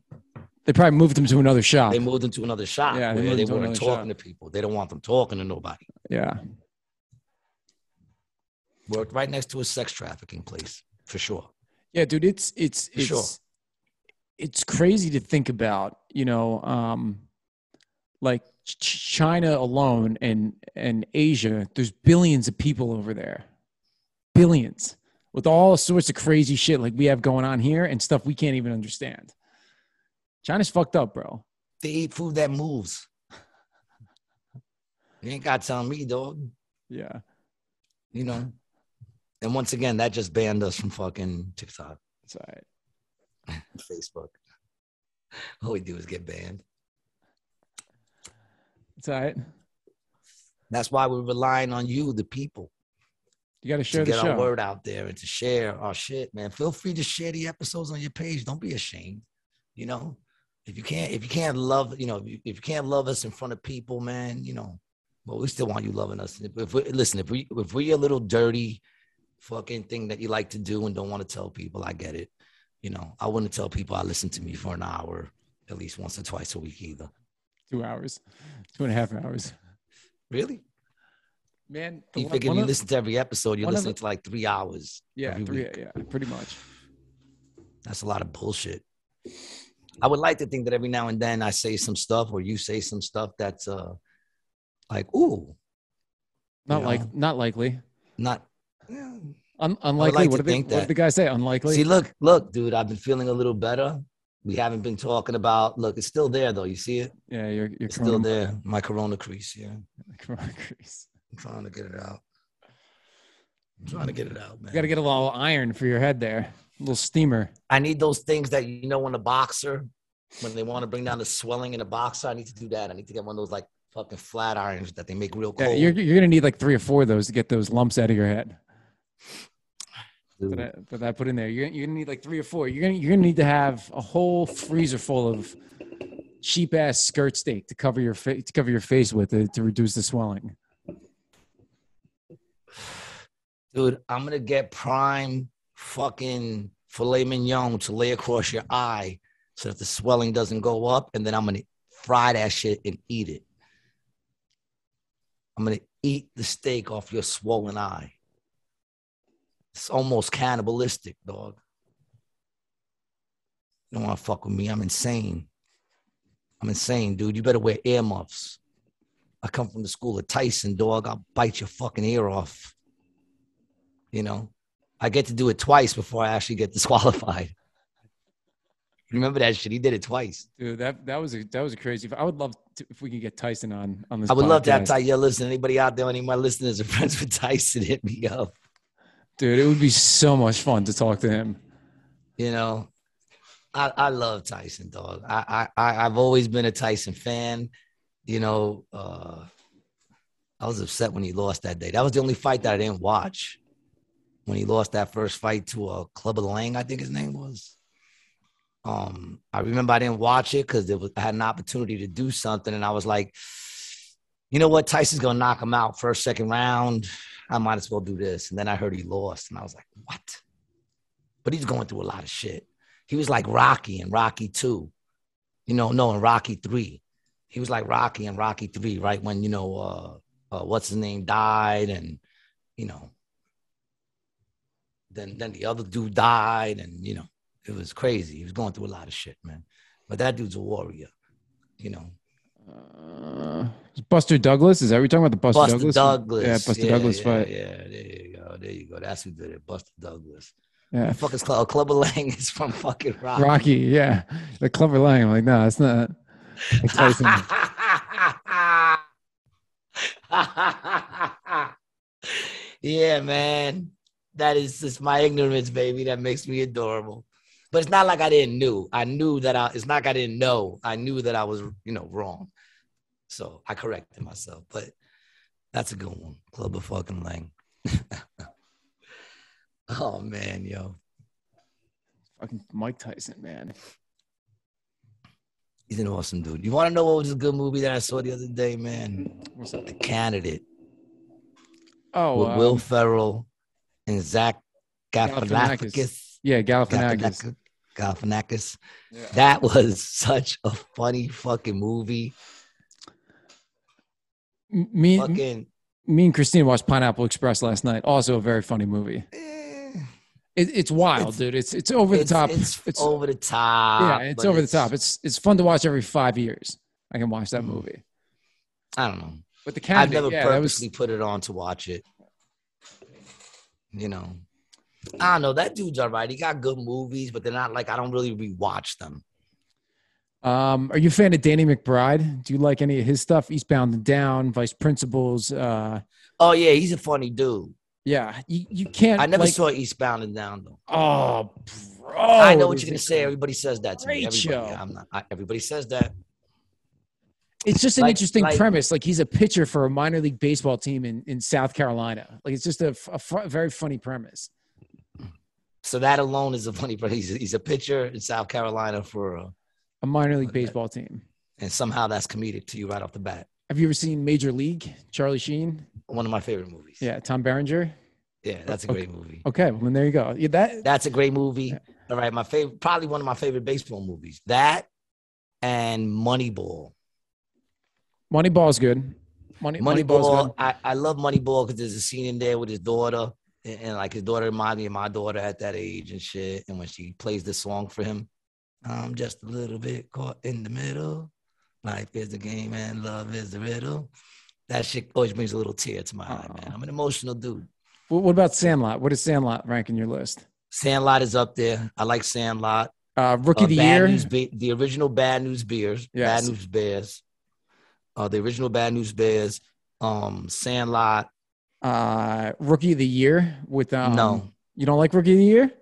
They probably moved them to another shop. They moved them to another shop Yeah, they they weren't another talking shop. to people. They don't want them talking to nobody. Yeah. Worked right next to a sex trafficking place for sure. Yeah, dude, it's it's For it's sure. it's crazy to think about, you know, um like China alone and and Asia, there's billions of people over there. Billions. With all sorts of crazy shit like we have going on here and stuff we can't even understand. China's fucked up, bro. They eat food that moves. *laughs* You ain't got to tell me, dog. Yeah. You know. And once again, that just banned us from fucking TikTok, That's all right. *laughs* Facebook. All we do is get banned. It's all right. That's why we're relying on you, the people. You got to share to get our word out there and to share our shit, man. Feel free to share the episodes on your page. Don't be ashamed. You know, if you can't, if you can't love, you know, if you, if you can't love us in front of people, man, you know, But we still want you loving us. If, if we listen, if we if we're a little dirty fucking thing that you like to do and don't want to tell people, I get it. You know, I wouldn't tell people I listen to me for an hour at least once or twice a week either. Two hours, two and a half hours. Really? Man, You one- figure one you of- listen to every episode, you're listening the- to like three hours. yeah, every three, week. yeah, pretty much. That's a lot of bullshit. I would like to think that every now and then I say some stuff or you say some stuff that's uh like, ooh, Not You like, know? not likely. not yeah. Un- unlikely. like what, did think what did the guy say? Unlikely. See, look, look, dude, I've been feeling a little better. We haven't been talking about look, it's still there though. You see it? yeah, you're you're It's still there. My corona crease, yeah. *laughs* Corona crease. I'm trying to get it out. I'm trying to get it out, man. You got to get a little iron for your head there, a little steamer. I need those things that you know when a boxer, when they want to bring down the swelling in a boxer, I need to do that. I need to get one of those like fucking flat irons that they make real Yeah, cold. you're you're gonna need like three or four of those to get those lumps out of your head. That I, that I put in there. You're, you're gonna need like three or four. You're gonna you're gonna need to have a whole freezer full of cheap ass skirt steak to cover your face to cover your face with it to reduce the swelling. Dude, I'm gonna get prime fucking filet mignon to lay across your eye so that the swelling doesn't go up, and then I'm gonna fry that shit and eat it. I'm gonna eat the steak off your swollen eye. It's almost cannibalistic, dog. You don't want to fuck with me. I'm insane. I'm insane, dude. You better wear earmuffs. I come from the school of Tyson, dog. I'll bite your fucking ear off. You know, I get to do it twice before I actually get *laughs* disqualified. Remember that shit? He did it twice. Dude, that that was a that was a crazy. I would love to, if we could get Tyson on on this. I would love to have podcast. Tyson. Yeah, listen, anybody out there, any of my listeners are friends with Tyson, *laughs* hit me up. Dude, it would be so much fun to talk to him. You know, I, I love Tyson, dog. I, I, I've always been a Tyson fan. You know, uh, I was upset when he lost that day. That was the only fight that I didn't watch. When he lost that first fight to a uh, Clubber Lang, I think his name was. Um, I remember I didn't watch it because it was I had an opportunity to do something, and I was like, you know what, Tyson's gonna knock him out first, second round. I might as well do this. And then I heard he lost, and I was like, what? But he's going through a lot of shit. He was like Rocky and Rocky Two, you know, no, and Rocky Three. He was like Rocky and Rocky Three, right when you know uh, uh what's his name died, and you know, then then the other dude died, and you know, it was crazy. He was going through a lot of shit, man. But that dude's a warrior, you know. Uh, Buster Douglas, is that what you're talking about? The Buster, Buster Douglas? Douglas. Yeah, Buster Douglas yeah, fight. Yeah, there you go. There you go. That's who did it. Buster Douglas. Yeah, The fuck is Club, Clubber Lang is from fucking Rocky. Rocky. Yeah, the Clubber Lang. I'm like, no, it's not. Like *laughs* Tyson. yeah, man. That is just my ignorance, baby. That makes me adorable. But it's not like I didn't knew. I knew that I it's not like I didn't know. I knew that I was, you know, wrong. So I corrected myself. But that's a good one. Clubber fucking Lang. *laughs* oh man, yo. Fucking Mike Tyson, man. He's an awesome dude. You want to know what was a good movie that I saw the other day, man? What's that? The Candidate Oh, with um, Will Ferrell and Zach Galifianakis. Yeah, Galifianakis. Galifianakis. Galifianakis. Yeah. That *laughs* was such a funny fucking movie. Me, Fucking. me and Christine watched Pineapple Express last night. Also, a very funny movie. eh, It, it's wild, It's- dude. It's it's over the it's, top. It's, It's, over the top. yeah, it's over the top. It's it's fun to watch every five years. I can watch that Mhm. movie. I don't know. But the I've never yeah, that was purposely put it on to watch it. You know, I don't know. That dude's all right. He got good movies, but they're not like I don't really rewatch them. Um, are you a fan of Danny McBride? Do you like any of his stuff? Eastbound and Down, Vice Principals. Uh, Oh yeah, he's a funny dude. yeah, you, you can't. I never like, saw Eastbound and Down though. Oh, bro! I know what you're gonna say. Everybody says that to me. Everybody, show. I'm not, I, everybody says that. It's just an Like- interesting like- premise. Like he's a pitcher for a minor league baseball team in, in South Carolina. Like it's just a fu- very funny premise. So that alone is a funny. But he's he's a pitcher in South Carolina for, uh, A minor league baseball team. and somehow that's comedic to you right off the bat. Have you ever seen Major League? Charlie Sheen. One of my favorite movies. Yeah, Tom Berenger. Yeah, that's a Okay. great movie. Okay, well then there you go. Yeah, that That's a great movie. All right, my favorite, probably one of my favorite baseball movies. That and Moneyball. Moneyball's good. Money Moneyball. good. I, I love Moneyball because there's a scene in there with his daughter, and, and, like his daughter reminds me of my daughter at that age and shit. And when she plays the song for him, I'm just a little bit caught in the middle. Life is the game and love is the riddle. That shit always brings a little tear to my eye, man. I'm an emotional dude. What, what about Sandlot? What does Sandlot rank in your list? Sandlot is up there. I like Sandlot. Uh, rookie Uh, of the Bad year. News Be- the original Bad News Bears, Yes. Bad News Bears, uh, the original Bad News Bears, um, Sandlot. Uh, rookie of the year with um, no, You don't like rookie of the year?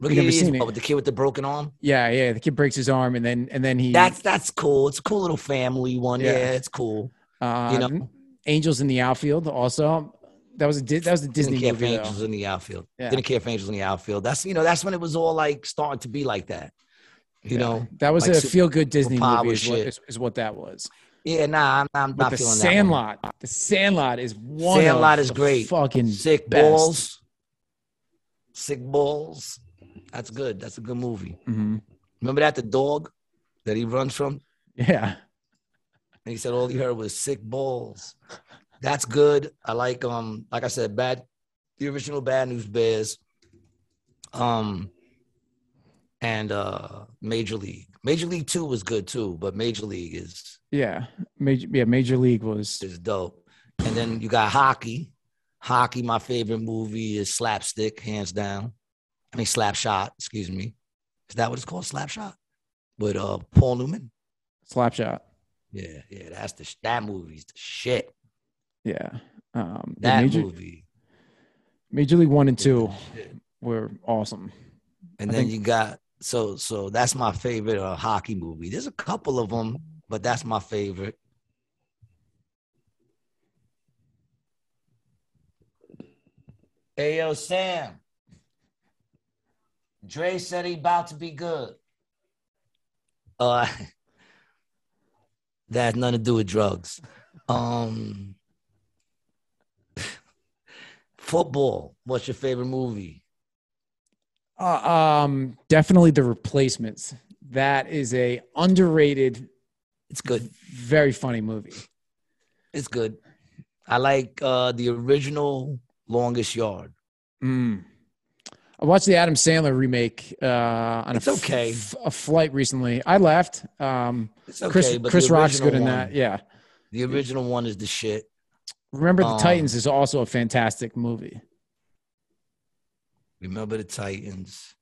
Rookie never Year is- seen it. oh, with the kid with the broken arm. Yeah, yeah. The kid breaks his arm and then and then he That's that's cool. It's a cool little family one. Yeah. Yeah, it's cool. uh, you know. Angels in the outfield also. That was a that was a Disney Didn't care movie for though. angels in the outfield. Yeah. Didn't care for angels in the outfield. That's you know that's when it was all like starting to be like that. You Yeah. know. that was like a feel good Disney movie. Is what, is, is what that was. Yeah, nah, I'm, I'm not the feeling that. one. Sandlot, the Sandlot is one. Sandlot is great. Fucking Sick best. balls. Sick balls. That's good. That's a good movie. Mhm. Remember that the dog that he runs from? Yeah, And he said all he heard was sick balls. That's good. I like um, like I said, bad the original Bad News Bears. Um and uh Major League. Major League Two was good too, but Major League is yeah. Major yeah, Major League was is dope. And then you got hockey. Hockey, my favorite movie is Slapstick, hands down. I mean Slapshot, excuse me. Is that what it's called? Slapshot? With uh Paul Newman? Slapshot. Yeah, yeah, that's the that movie's the shit. Yeah. Um, That Major, movie. Major League One and Two were awesome. And I then think- you got so so that's my favorite uh, hockey movie. There's a couple of them, but that's my favorite. Hey yo, Sam. Dre said he about to be good. Uh *laughs* that has nothing to do with drugs. Um *laughs* football. What's your favorite movie? Uh, um, definitely the replacements. That is a underrated, It's good. very funny movie. It's good. I like uh the original Longest Yard. Mm. I watched the Adam Sandler remake uh, on It's a, okay. f- a flight recently. I laughed. Um, It's okay, Chris but Chris Rock's good in that. Yeah. The original one is the shit. Remember the Um, Titans is also a fantastic movie. Remember the Titans.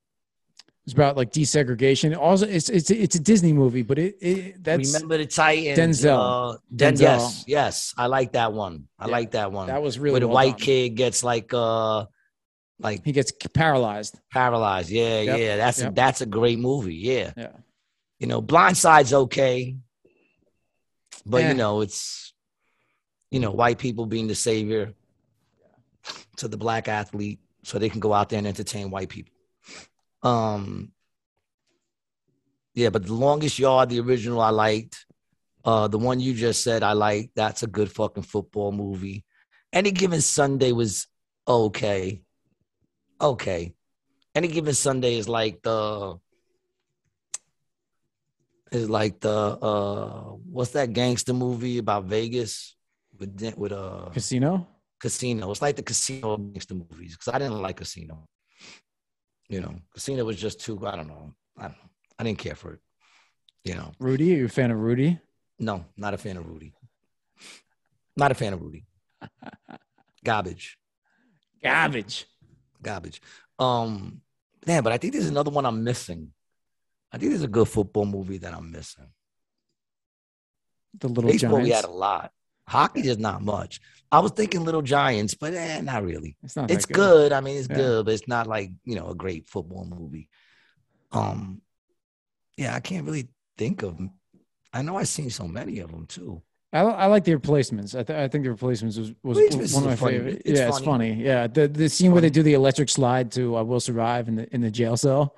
It's about like desegregation. Also, it's it's it's a Disney movie, but it, it that's Remember the Titans. Denzel. Uh, Den- Denzel. Yes, yes. I like that one. I Yeah, like that one. that was really Where the well white done. kid gets like uh like He gets paralyzed. paralyzed. Yeah, Yep, yeah. That's yep. a that's a great movie. Yeah. Yeah. You know, Blindside's okay. But Eh. you know, it's you know, white people being the savior to the black athlete so they can go out there and entertain white people. Um yeah, but the longest yard, the original I liked. Uh the one you just said I like. That's a good fucking football movie. Any given Sunday was okay. Okay. Any given Sunday is like the is like the uh what's that gangster movie about Vegas with with uh Casino. Casino. It's like the Casino gangster movies because I didn't like Casino. You know, Casino was just too. I don't know. I don't know. I didn't care for it. You know, Rudy. Are you a fan of Rudy? no, not a fan of Rudy. Not a fan of Rudy. *laughs* Garbage, Garbage. Garbage. Um, man, but I think there's another one I'm missing. I think there's a good football movie that I'm missing. The Little Baseball, we had a lot. Hockey, is not much. I was thinking Little Giants, but eh, not really. It's not. It's that good. I mean, it's Yeah. good, but it's not like you know a great football movie. Um, yeah, I can't really think of. I know I've seen so many of them too. I, I like the replacements. I, th- I think the replacements was, was Replacements one of my favorite. It's yeah, it's funny. funny. Yeah, the the scene where they do the electric slide to "I Will Survive" in the in the jail cell.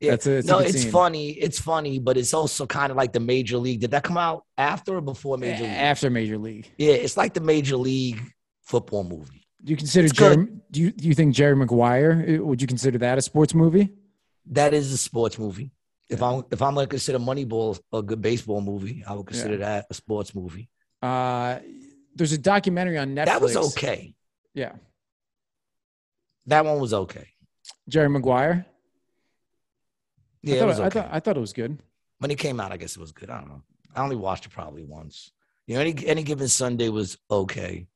Yeah. That's a, it's no, it's scene. funny. It's funny, but it's also kind of like the Major League. Did that come out after or before Major League? After Major League, Yeah, it's like the Major League football movie. do you consider It's Jerry? good. Do you do you think Jerry Maguire? uh, Would you consider that a sports movie? That is a sports movie. If I'm if I'm gonna consider Moneyball a good baseball movie, I would consider that a sports movie. Uh, there's a documentary on Netflix. That was okay. Yeah, That one was okay. Jerry Maguire. Yeah, I it thought, was I thought I thought it was good. when it came out, I guess it was good. I don't know. I only watched it probably once. You know, any any given Sunday was okay.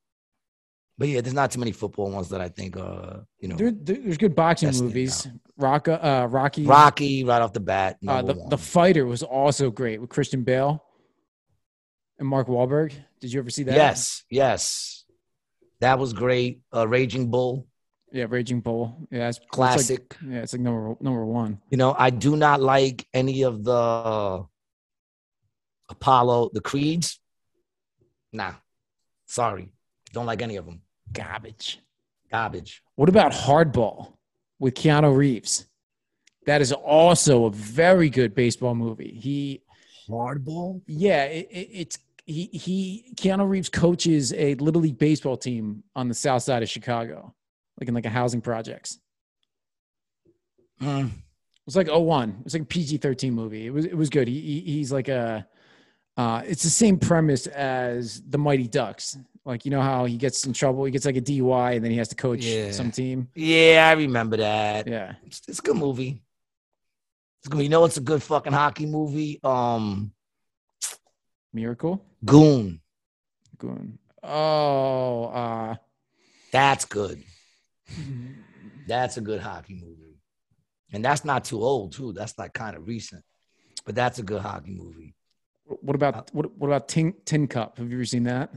But yeah, there's not too many football ones that I think uh, you know, There, there- there's good boxing movies. Rock, uh, Rocky. Rocky right off the bat. uh, the one. the fighter was also great with Christian Bale and Mark Wahlberg. Did you ever see that? yes, yes. That was great. Uh, Raging Bull, Yeah, Raging Bull. Yeah, it's it's like- classic. yeah, it's like number number one. You know, I do not like any of the Apollo, the Creeds. Nah, sorry, don't like any of them. Garbage. Garbage. What about Hardball with Keanu Reeves? That is also a very good baseball movie. He, Hardball. yeah, it, it, it's he he Keanu Reeves coaches a little league baseball team on the south side of Chicago, like in like a housing projects. Mm. It was like 01. It was like a PG 13 movie. It was it was good. He, he he's like a uh it's the same premise as the Mighty Ducks. Like you know how he gets in trouble, he gets like a DUI and then he has to coach Yeah. some team. Yeah, I remember that. Yeah. It's, it's a good movie. It's good. You know, it's a good fucking hockey movie. Um, Miracle. Goon. Goon. Oh, uh That's good. *laughs* That's a good hockey movie, and that's not too old too. That's like kind of recent, but that's a good hockey movie. what about what what about Tin Tin Cup? Have you ever seen that?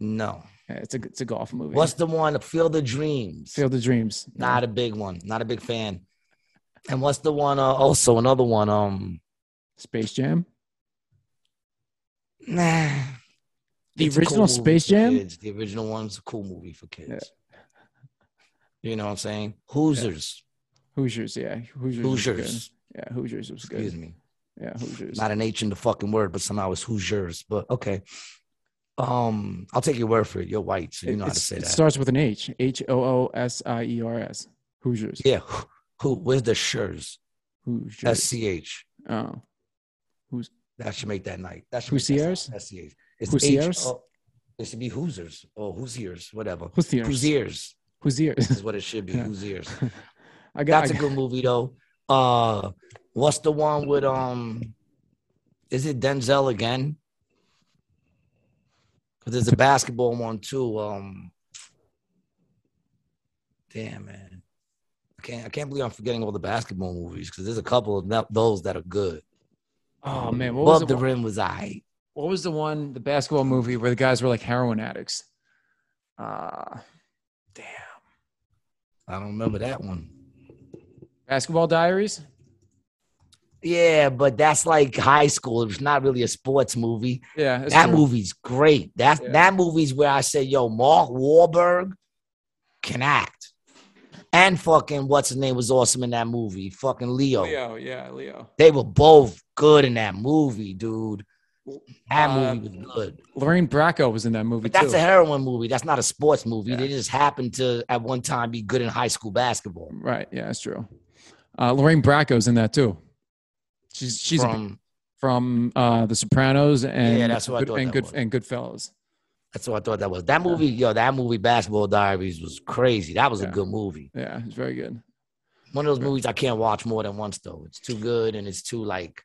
No, Yeah, it's a it's a golf movie. what's the one? Field of Dreams. Field of Dreams? Not a big one. Not a big fan. And what's the one? Uh, also another one. Um, Space Jam. nah. The It's original movie Space Jam? kids. The original one's a cool movie for kids. You know what I'm saying? Hoosiers. Hoosiers, yeah. Hoosiers. Hoosiers. Yeah, Hoosiers was good. Excuse me. Yeah, Hoosiers. Not an H in the fucking word, but somehow it's Hoosiers. But okay. Um, I'll take your word for it. You're white, so you know how to It's- say it starts with an H. H O O S I E R S. Hoosiers. yeah. Who? Where's the shers? Hoosiers. S C H. oh. Who's? That should make that night. That should Hoosiers? S C H. It's Hoosiers? It should be Hoosiers or Hoosiers, whatever. Hoosiers. Hoosiers Hoosiers. is what it should be. *laughs* Yeah. Hoosiers. *laughs* I got, That's a good movie though. Uh, what's the one with um? Is it Denzel again? 'Cause there's a basketball one too. Um, damn man, I can't I can't believe I'm forgetting all the basketball movies because there's a couple of those that are good. Oh man, what was, Above the, the rim was I. what was the one, the basketball movie where the guys were like heroin addicts? Uh damn. I don't remember that one. Basketball diaries? Yeah, but that's like high school. It's not really a sports movie. Yeah. that true. movie's great. That Yeah. that movie's where I say, yo, Mark Wahlberg can act. And fucking what's his name was awesome in that movie. Fucking Leo. Leo, yeah, Leo. They were both good in that movie, dude. That Uh, movie was good. Lorraine Bracco was in that movie But that's a heroin movie. That's not a sports movie. Yeah. They just happened to at one time be good in high school basketball. right, yeah, that's true. Uh, Lorraine Bracco's in that too. She's she's from, From from uh, The Sopranos and Yeah, that's what I good, thought and that good was. and Goodfellas. that's what I thought that was. That movie, yo, that movie, Basketball Diaries, was crazy. That was a good movie. Yeah, it's very good. one of those movies I can't watch more than once though. It's too good and it's too like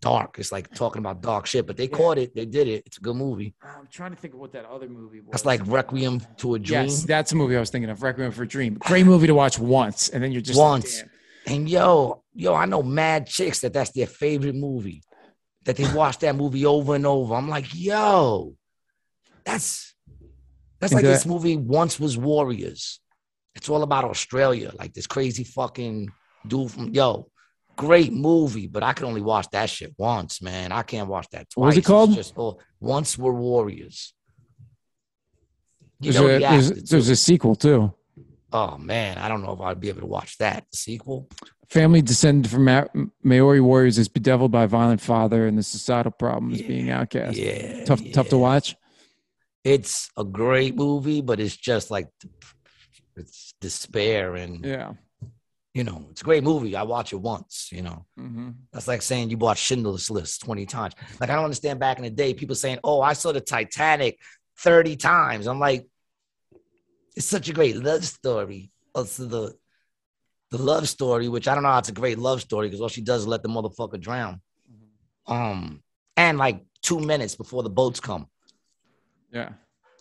dark. It's like talking about dark shit, but they caught it. They did it. It's a good movie. I'm trying to think of what that other movie was. That's like Requiem to a Dream. Yes, that's a movie I was thinking of. Requiem for a Dream. Great movie to watch once, and then you're just Once. "Damn." And yo, yo, I know mad chicks that that's their favorite movie. That they watch that movie over and over. I'm like, yo, that's that's like that- this movie once was Warriors. It's all about Australia, like this crazy fucking dude from yo. Great movie, but I can only watch that shit once, man. I can't watch that twice. What was it It's called? just oh, once were Warriors. You There's, know a, there's, there's a sequel too. Oh man, I don't know if I'd be able to watch that. The sequel. Family descended from Ma- Maori warriors is bedeviled by a violent father and the societal problems being outcast. Yeah, Tough, tough to watch. It's a great movie, but it's just like it's despair and Yeah. you know it's a great movie. I watch it once. You know hmm that's like saying you watched Schindler's List twenty times. Like I don't understand. Back in the day, people saying, "Oh, I saw the Titanic thirty times." I'm like, it's such a great love story. Also the the love story, which I don't know how it's a great love story because all she does is let the motherfucker drown. Um, and like two minutes before the boats come, Yeah.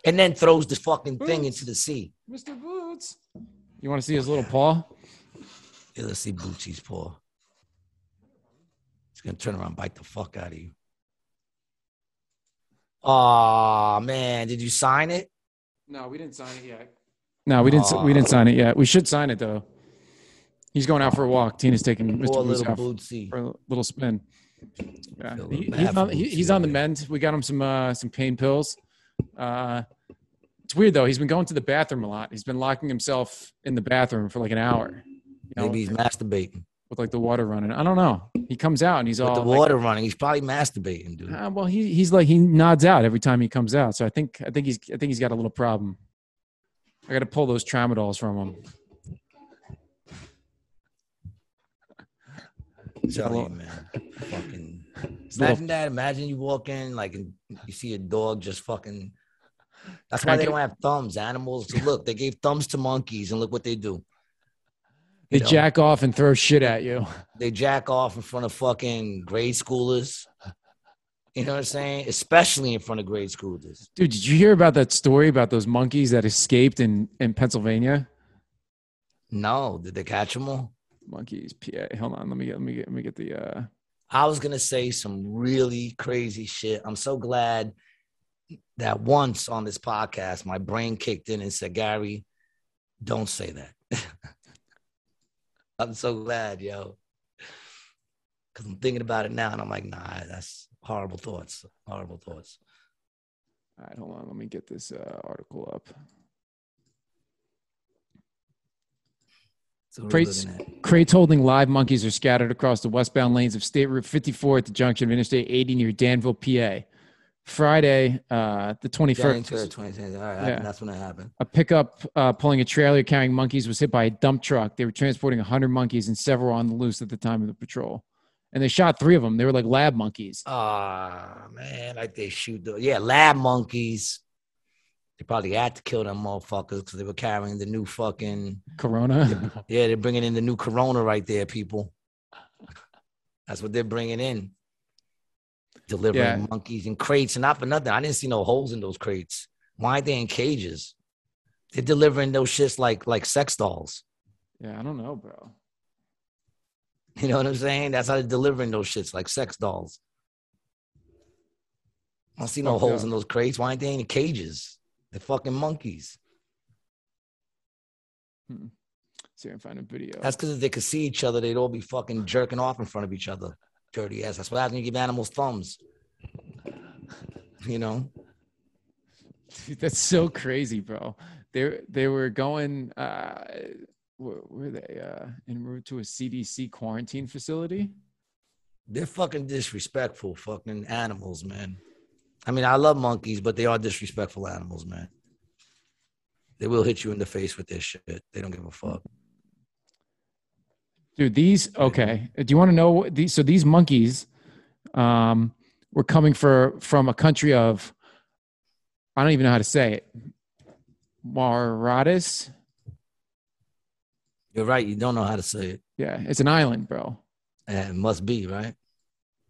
and then throws the fucking thing into the sea. Mr. Boots. You want to see his little paw? Yeah, let's see Bootsy's paw. He's gonna turn around and bite the fuck out of you. Oh man, did you sign it? No, we didn't sign it yet. No, we didn't. We didn't sign it yet. We should sign it though. He's going out for a walk. Tina's taking Mr. Poor Boots little out Bootsy. for a little spin. Yeah, he- he's on. he- he's on the mend. We got him some uh, some pain pills. Uh, it's weird though. He's been going to the bathroom a lot. He's been locking himself in the bathroom for like an hour. You know, Maybe he's masturbating. with like the water running. I don't know. He comes out and he's With all the like, water running, he's probably masturbating, dude. Uh, well, he he's like he nods out every time he comes out. So I think I think he's I think he's got a little problem. I got to pull those tramadols from him. Tell you, man. Fucking imagine that. Imagine you walk in like and you see a dog just fucking. That's why they don't have thumbs. Animals. Look, they gave thumbs to monkeys, and look what they do. They You know, jack off and throw shit at you. They jack off in front of fucking grade schoolers. You know what I'm saying? Especially in front of grade schoolers. Dude, did you hear about that story about those monkeys that escaped in in Pennsylvania? No, did they catch them all? Monkeys, PA. Hold on, let me get let me get let me get the uh I was gonna say some really crazy shit. I'm so glad that once on this podcast, my brain kicked in and said, Gary, don't say that. *laughs* I'm so glad, yo. Cause I'm thinking about it now and I'm like, nah, that's horrible thoughts. Horrible thoughts. all right, hold on, let me get this uh, article up. So Crates- Crates holding live monkeys are scattered across the westbound lanes of State Route 54 at the junction of Interstate 80 near Danville, PA. Friday, uh, the 21st. January 2010. All right, Yeah. that's when it happened. A pickup uh, pulling a trailer carrying monkeys was hit by a dump truck. They were transporting 100 monkeys and several on the loose at the time of the patrol. And they shot three of them. They were like lab monkeys. Ah, man, like they shoot the yeah, lab monkeys. They probably had to kill them motherfuckers because they were carrying the new fucking Corona. yeah. They're bringing in the new Corona right there, people. That's what they're bringing in. Delivering Yeah. monkeys in crates, and not for nothing. I didn't see no holes in those crates. Why aren't they in cages? They're delivering those shits like like sex dolls. yeah, I don't know, bro. *laughs* You know what I'm saying? That's how they're delivering those shits like sex dolls. I don't see no Fucked holes up. in those crates. Why aren't they in cages? They're fucking monkeys. See if I can find a video. That's because if they could see each other, they'd all be fucking jerking off in front of each other. Dirty ass. That's what happens when you give animals thumbs. *laughs* You know? Dude, that's so crazy, bro. They they were going. Uh, were they? Uh, en route to a CDC quarantine facility. They're fucking disrespectful fucking animals, man. I mean, I love monkeys, but they are disrespectful animals, man. They will hit you in the face with their shit. They don't give a fuck. Dude, these okay. Do you want to know these? So these monkeys, um, were coming for from a country of, I don't even know how to say it, Mauritius. You're right. You don't know how to say it. Yeah, it's an island, bro. It must be, right?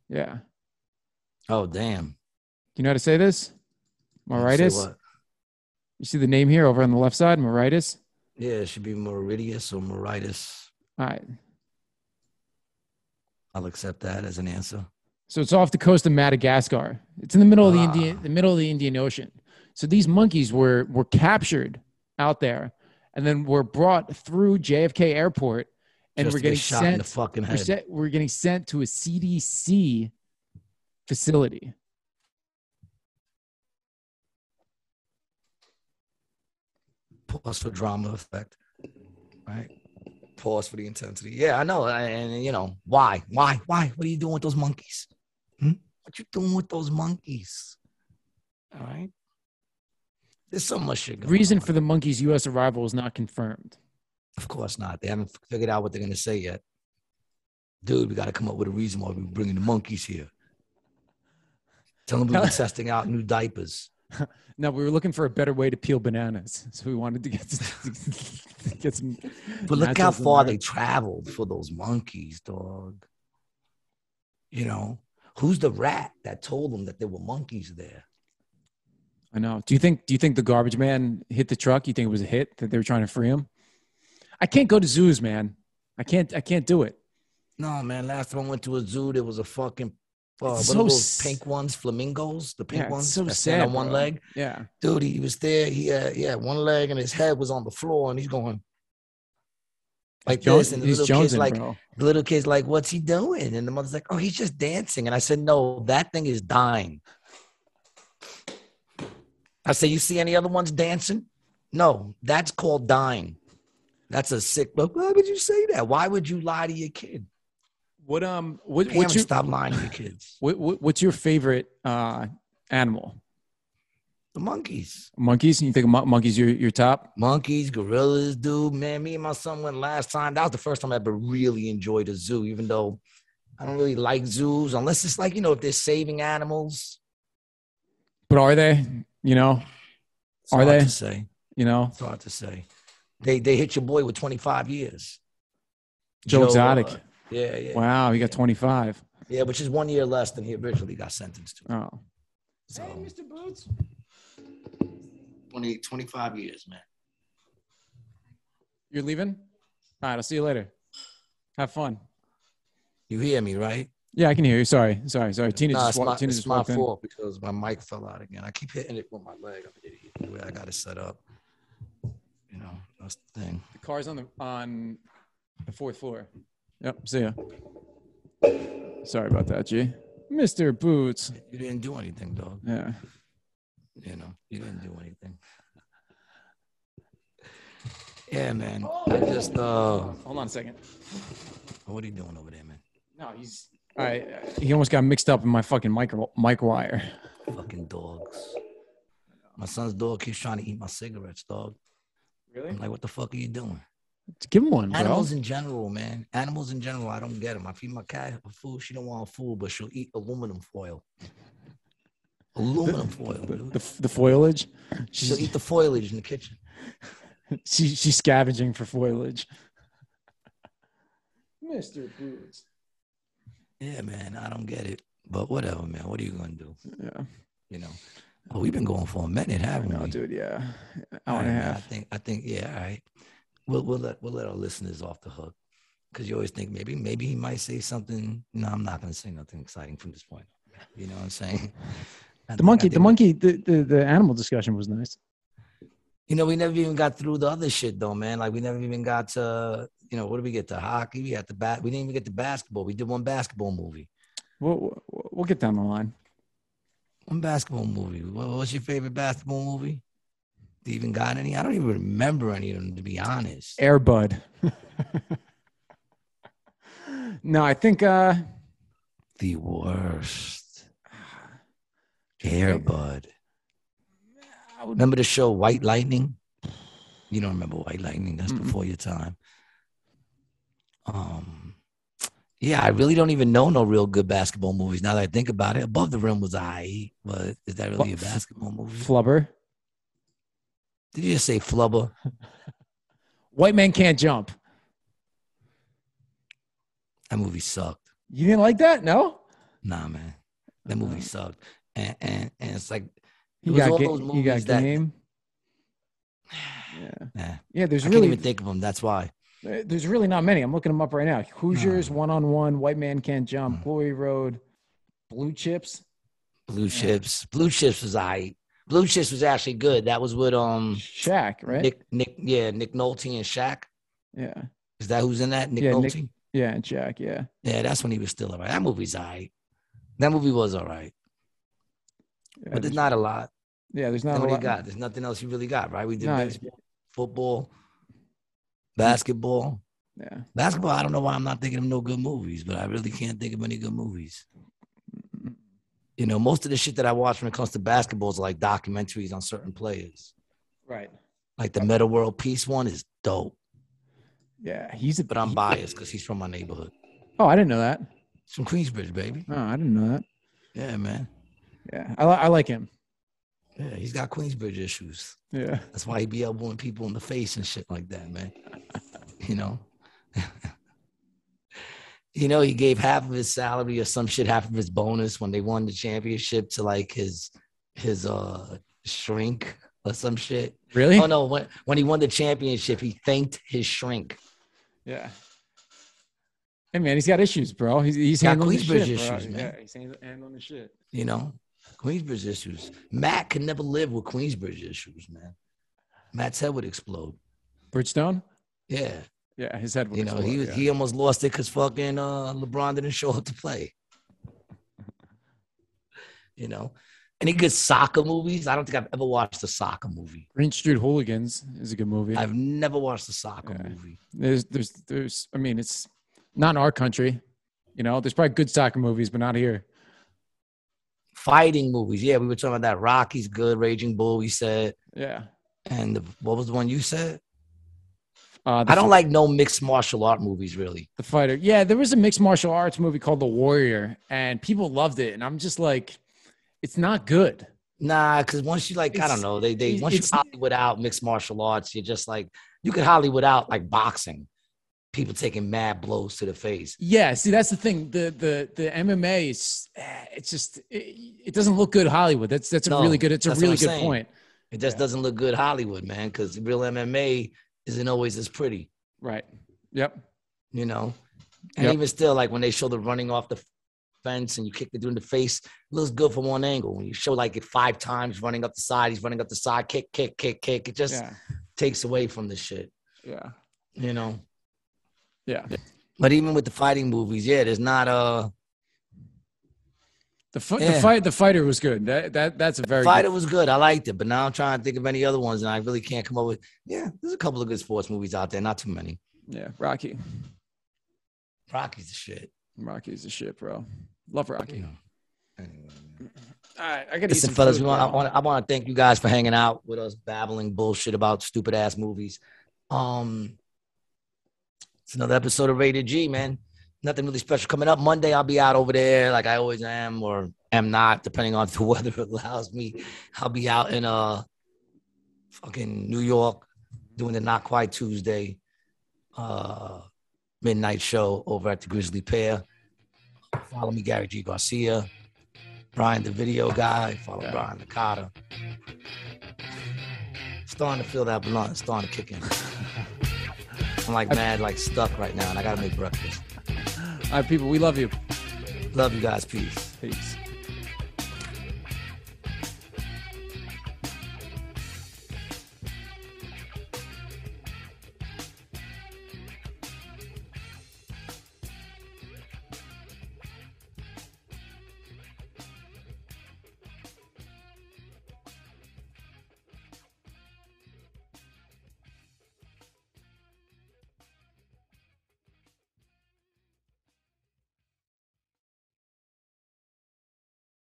Yeah, Oh, damn. you know how to say this? What? You see the name here over on the left side, Mauritius. Yeah, it should be Mauritius or Mauritius. All right. I'll accept that as an answer. So it's off the coast of Madagascar. It's in the middle of the Ah. Indian, the middle of the Indian Ocean. So these monkeys were were captured out there, and then we're brought through JFK Airport, and Just we're getting shot in the sent. fucking We're, set, we're getting sent to a CDC facility. Plus for drama effect, right? pause for the intensity. Yeah, I know. And, and, you know, why? Why? Why? What are you doing with those monkeys? Hmm? What you doing with those monkeys? All right. There's so much shit going Reason on. for the monkey's U.S. arrival is not confirmed. Of course not. They haven't figured out what they're gonna say yet. Dude, we got to come up with a reason why we're bringing the monkeys here. Tell them we were *laughs* testing out new diapers. *laughs* No, we were looking for a better way to peel bananas, *laughs* so we wanted to get to get some. But look how far they traveled for those monkeys, dog. You know, who's the rat that told them that there were monkeys there? I know. Do you think? Do you think the garbage man hit the truck? You think it was a hit that they were trying to free him? I can't go to zoos, man. I can't. I can't do it. No, man. Last time I went to a zoo, there was a fucking uh, what so those pink ones, flamingos, the pink Yeah, ones so sad. on one bro. leg. Yeah. Dude, he was there. He had, he had one leg and his head was on the floor, and he's going like this. And the little kid's like, bro. the little kid's like, "What's he doing?" And the mother's like, "Oh, he's just dancing." And I said, "No, that thing is dying." I said, "You see any other ones dancing?" No, that's called dying. That's a sick. But why would you say that? Why would you lie to your kid? What um? What, what's your stop lying to your kids. *laughs* what, what, what's your favorite uh animal? The monkeys. Monkeys? You think mon- monkeys your your top? monkeys, gorillas, dude. Man, me and my son went last time. That was the first time I ever really enjoyed a zoo, even though I don't really like zoos, unless it's like, you know, if they're saving animals. But are they? You know, It's Are they? to say? you know. It's hard to say. They they hit your boy with 25 years. Joe Exotic. uh, yeah, yeah. Wow, you got twenty five. Yeah, which is one year less than he originally got sentenced to. Oh, So Mister Boots. 20, 25 years, man. You're leaving? All right, I'll see you later. Have fun. You hear me, right? Yeah, I can hear you. Sorry, sorry, sorry. Tina Nah, just my, Tina just walked in. fault because my mic fell out again. I keep hitting it with my leg. I'm an idiot. The way I got it set up. You know, that's the thing. The car's on the on the fourth floor. Yep. See ya. Sorry about that, G. Mr. Boots. You didn't do anything, dog. Yeah. You know, you didn't do anything. Yeah, man. I just uh Hold on a second. what are you doing over there, man? No, he's all right. He almost got mixed up in my fucking mic mic wire. Fucking dogs. My son's dog keeps trying to eat my cigarettes, dog. Really? I'm like, what the fuck are you doing? Give him one, bro. Animals in general, man. Animals in general, I don't get them. I feed my cat food. She don't want food, but she'll eat aluminum foil. *laughs* Aluminum foil, dude. The, the foliage. She'll She's eat the foliage in the kitchen. *laughs* she, she's scavenging for foliage. Mr. Boots. Yeah, man. I don't get it. But whatever, man. What are you gonna do? Yeah. You know. Oh, we've been going for a minute, haven't No, we? dude. Yeah. Hour and a right, man, I think I think yeah, all right. We'll we'll let we'll let our listeners off the hook. Cause you always think maybe maybe he might say something. No, I'm not gonna say nothing exciting from this point. You know what I'm saying? *laughs* I The think- monkey. The monkey. The, the the animal discussion was nice. You know, we never even got through the other shit though, man. Like we never even got to, you know, what did we get to hockey? We got the bat. We didn't even get to basketball. We did one basketball movie. We'll we'll, get down the line. One basketball movie. What, what's your favorite basketball movie? Do you even got any? I don't even remember any of them, to be honest. Airbud. *laughs* no, I think uh The worst. Airbud. Remember the show White Lightning? You don't remember White Lightning? That's Mm-mm. before your time. Um, yeah, I really don't even know no real good basketball movies. Now that I think about it, Above the Rim was I, but is that really a basketball movie? Flubber. Did you just say flubber? *laughs* White man can't jump. That movie sucked. You didn't like that? No. Nah, man, that movie Uh, sucked. And and and it's like, You was got all ga- those you got that- game. *sighs* Yeah. nah, Yeah. There's I can't really even think of them. That's why. Uh, There's really not many. I'm looking them up right now. Hoosiers, one on one, White Man Can't Jump, Mm. Glory Road, Blue Chips, Blue Chips. Blue Chips was I. Blue Chips was actually good. That was with um Shaq, right? Nick Nick yeah Nick Nolte and Shaq. Yeah, Is that who's in that? Nick Yeah, Nolte. Nick- yeah, and Shaq, yeah. Yeah, that's when he was still alright. That movie's alright. That movie was alright, yeah but there's not a lot. yeah, there's not That's a lot. got. There's nothing else you really got, right? We did No, baseball, football, basketball. Yeah. Basketball, I don't know why I'm not thinking of no good movies, but I really can't think of any good movies. Mm-hmm. You know, most of the shit that I watch when it comes to basketball is like documentaries on certain players. Right. Like the Metta World Peace one is dope, Yeah. He's a but I'm biased because he's from my neighborhood. Oh, I didn't know that. He's from Queensbridge, baby. Oh, I didn't know that. Yeah, man. Yeah. I, I like him. Yeah, he's got Queensbridge issues. Yeah. That's why he be elbowing people in the face and shit like that, man. You know. *laughs* you know, he gave half of his salary or some shit, half of his bonus when they won the championship to like his his uh shrink or some shit. Really? Oh no, when when he won the championship, he thanked his shrink. Yeah. Hey man, he's got issues, bro. He's he's Got handling the Queensbridge shit, bro. issues, man. Yeah, he's handling the shit. You know, Queensbridge issues. Matt can never live with Queensbridge issues, man. Matt's head would explode. Bridgestone? Yeah, Yeah, his head. would you know, explode, he was yeah. he almost lost it because fucking uh, LeBron didn't show up to play. *laughs* You know, any good soccer movies? I don't think I've ever watched a soccer movie. Green Street Hooligans is a good movie. I've never watched a soccer Yeah. movie. There's, there's, there's. I mean, it's not in our country. You know, there's probably good soccer movies, but not here. Fighting movies, yeah, we were talking about that. Rocky's good, Raging Bull, we said, Yeah. and the, what was the one you said? Uh, I don't like no mixed martial art movies, really. the fighter. Yeah, there was a mixed martial arts movie called The Warrior, and people loved it, and I'm just like, it's not good. Nah, because once you like, I don't know, they they once you it's- Hollywood out mixed martial arts, you're just like you could Hollywood out like boxing, people taking mad blows to the face. Yeah, see, that's the thing. The the the MMA is, eh, it's just, it, it doesn't look good Hollywood. That's that's a No, really good. It's a really good saying. point. It just Yeah. doesn't look good Hollywood, man, because real MMA isn't always as pretty, Right. Yep. you know. And Yep. even still, like when they show the running off the fence and you kick the dude in the face, it looks good from one angle. When you show like it five times running up the side, he's running up the side, kick, kick, kick, kick. It just Yeah. takes away from the shit, Yeah. you know. Yeah. But even with the fighting movies, yeah, there's not a. The, fi- Yeah. the fight the fighter was good. That that that's a very Fighter good, was good. I liked it, but now I'm trying to think of any other ones, and I really can't come up with. Yeah, there's a couple of good sports movies out there, not too many. yeah. Rocky. Rocky's the shit. Rocky's a shit, bro. Love Rocky. Know. Anyway. All right, I gotta Listen, fellas, food, we want, I want I want to thank you guys for hanging out with us, babbling bullshit about stupid ass movies. Um, it's another episode of Rated G, man. Nothing really special coming up. Monday, I'll be out over there, like I always am, or am not, depending on *laughs* the weather allows me. I'll be out in uh, fucking New York, doing the Not Quite Tuesday, uh, midnight show over at the Grisly Pear. Follow me, Gary G Garcia. Brian, the video guy. Follow Yeah. Brian Licata. Starting to feel that blunt. Starting to kick in. *laughs* I'm like mad, like stuck right now, and I gotta make breakfast. All right, people, we love you. Love you guys. Peace. Peace.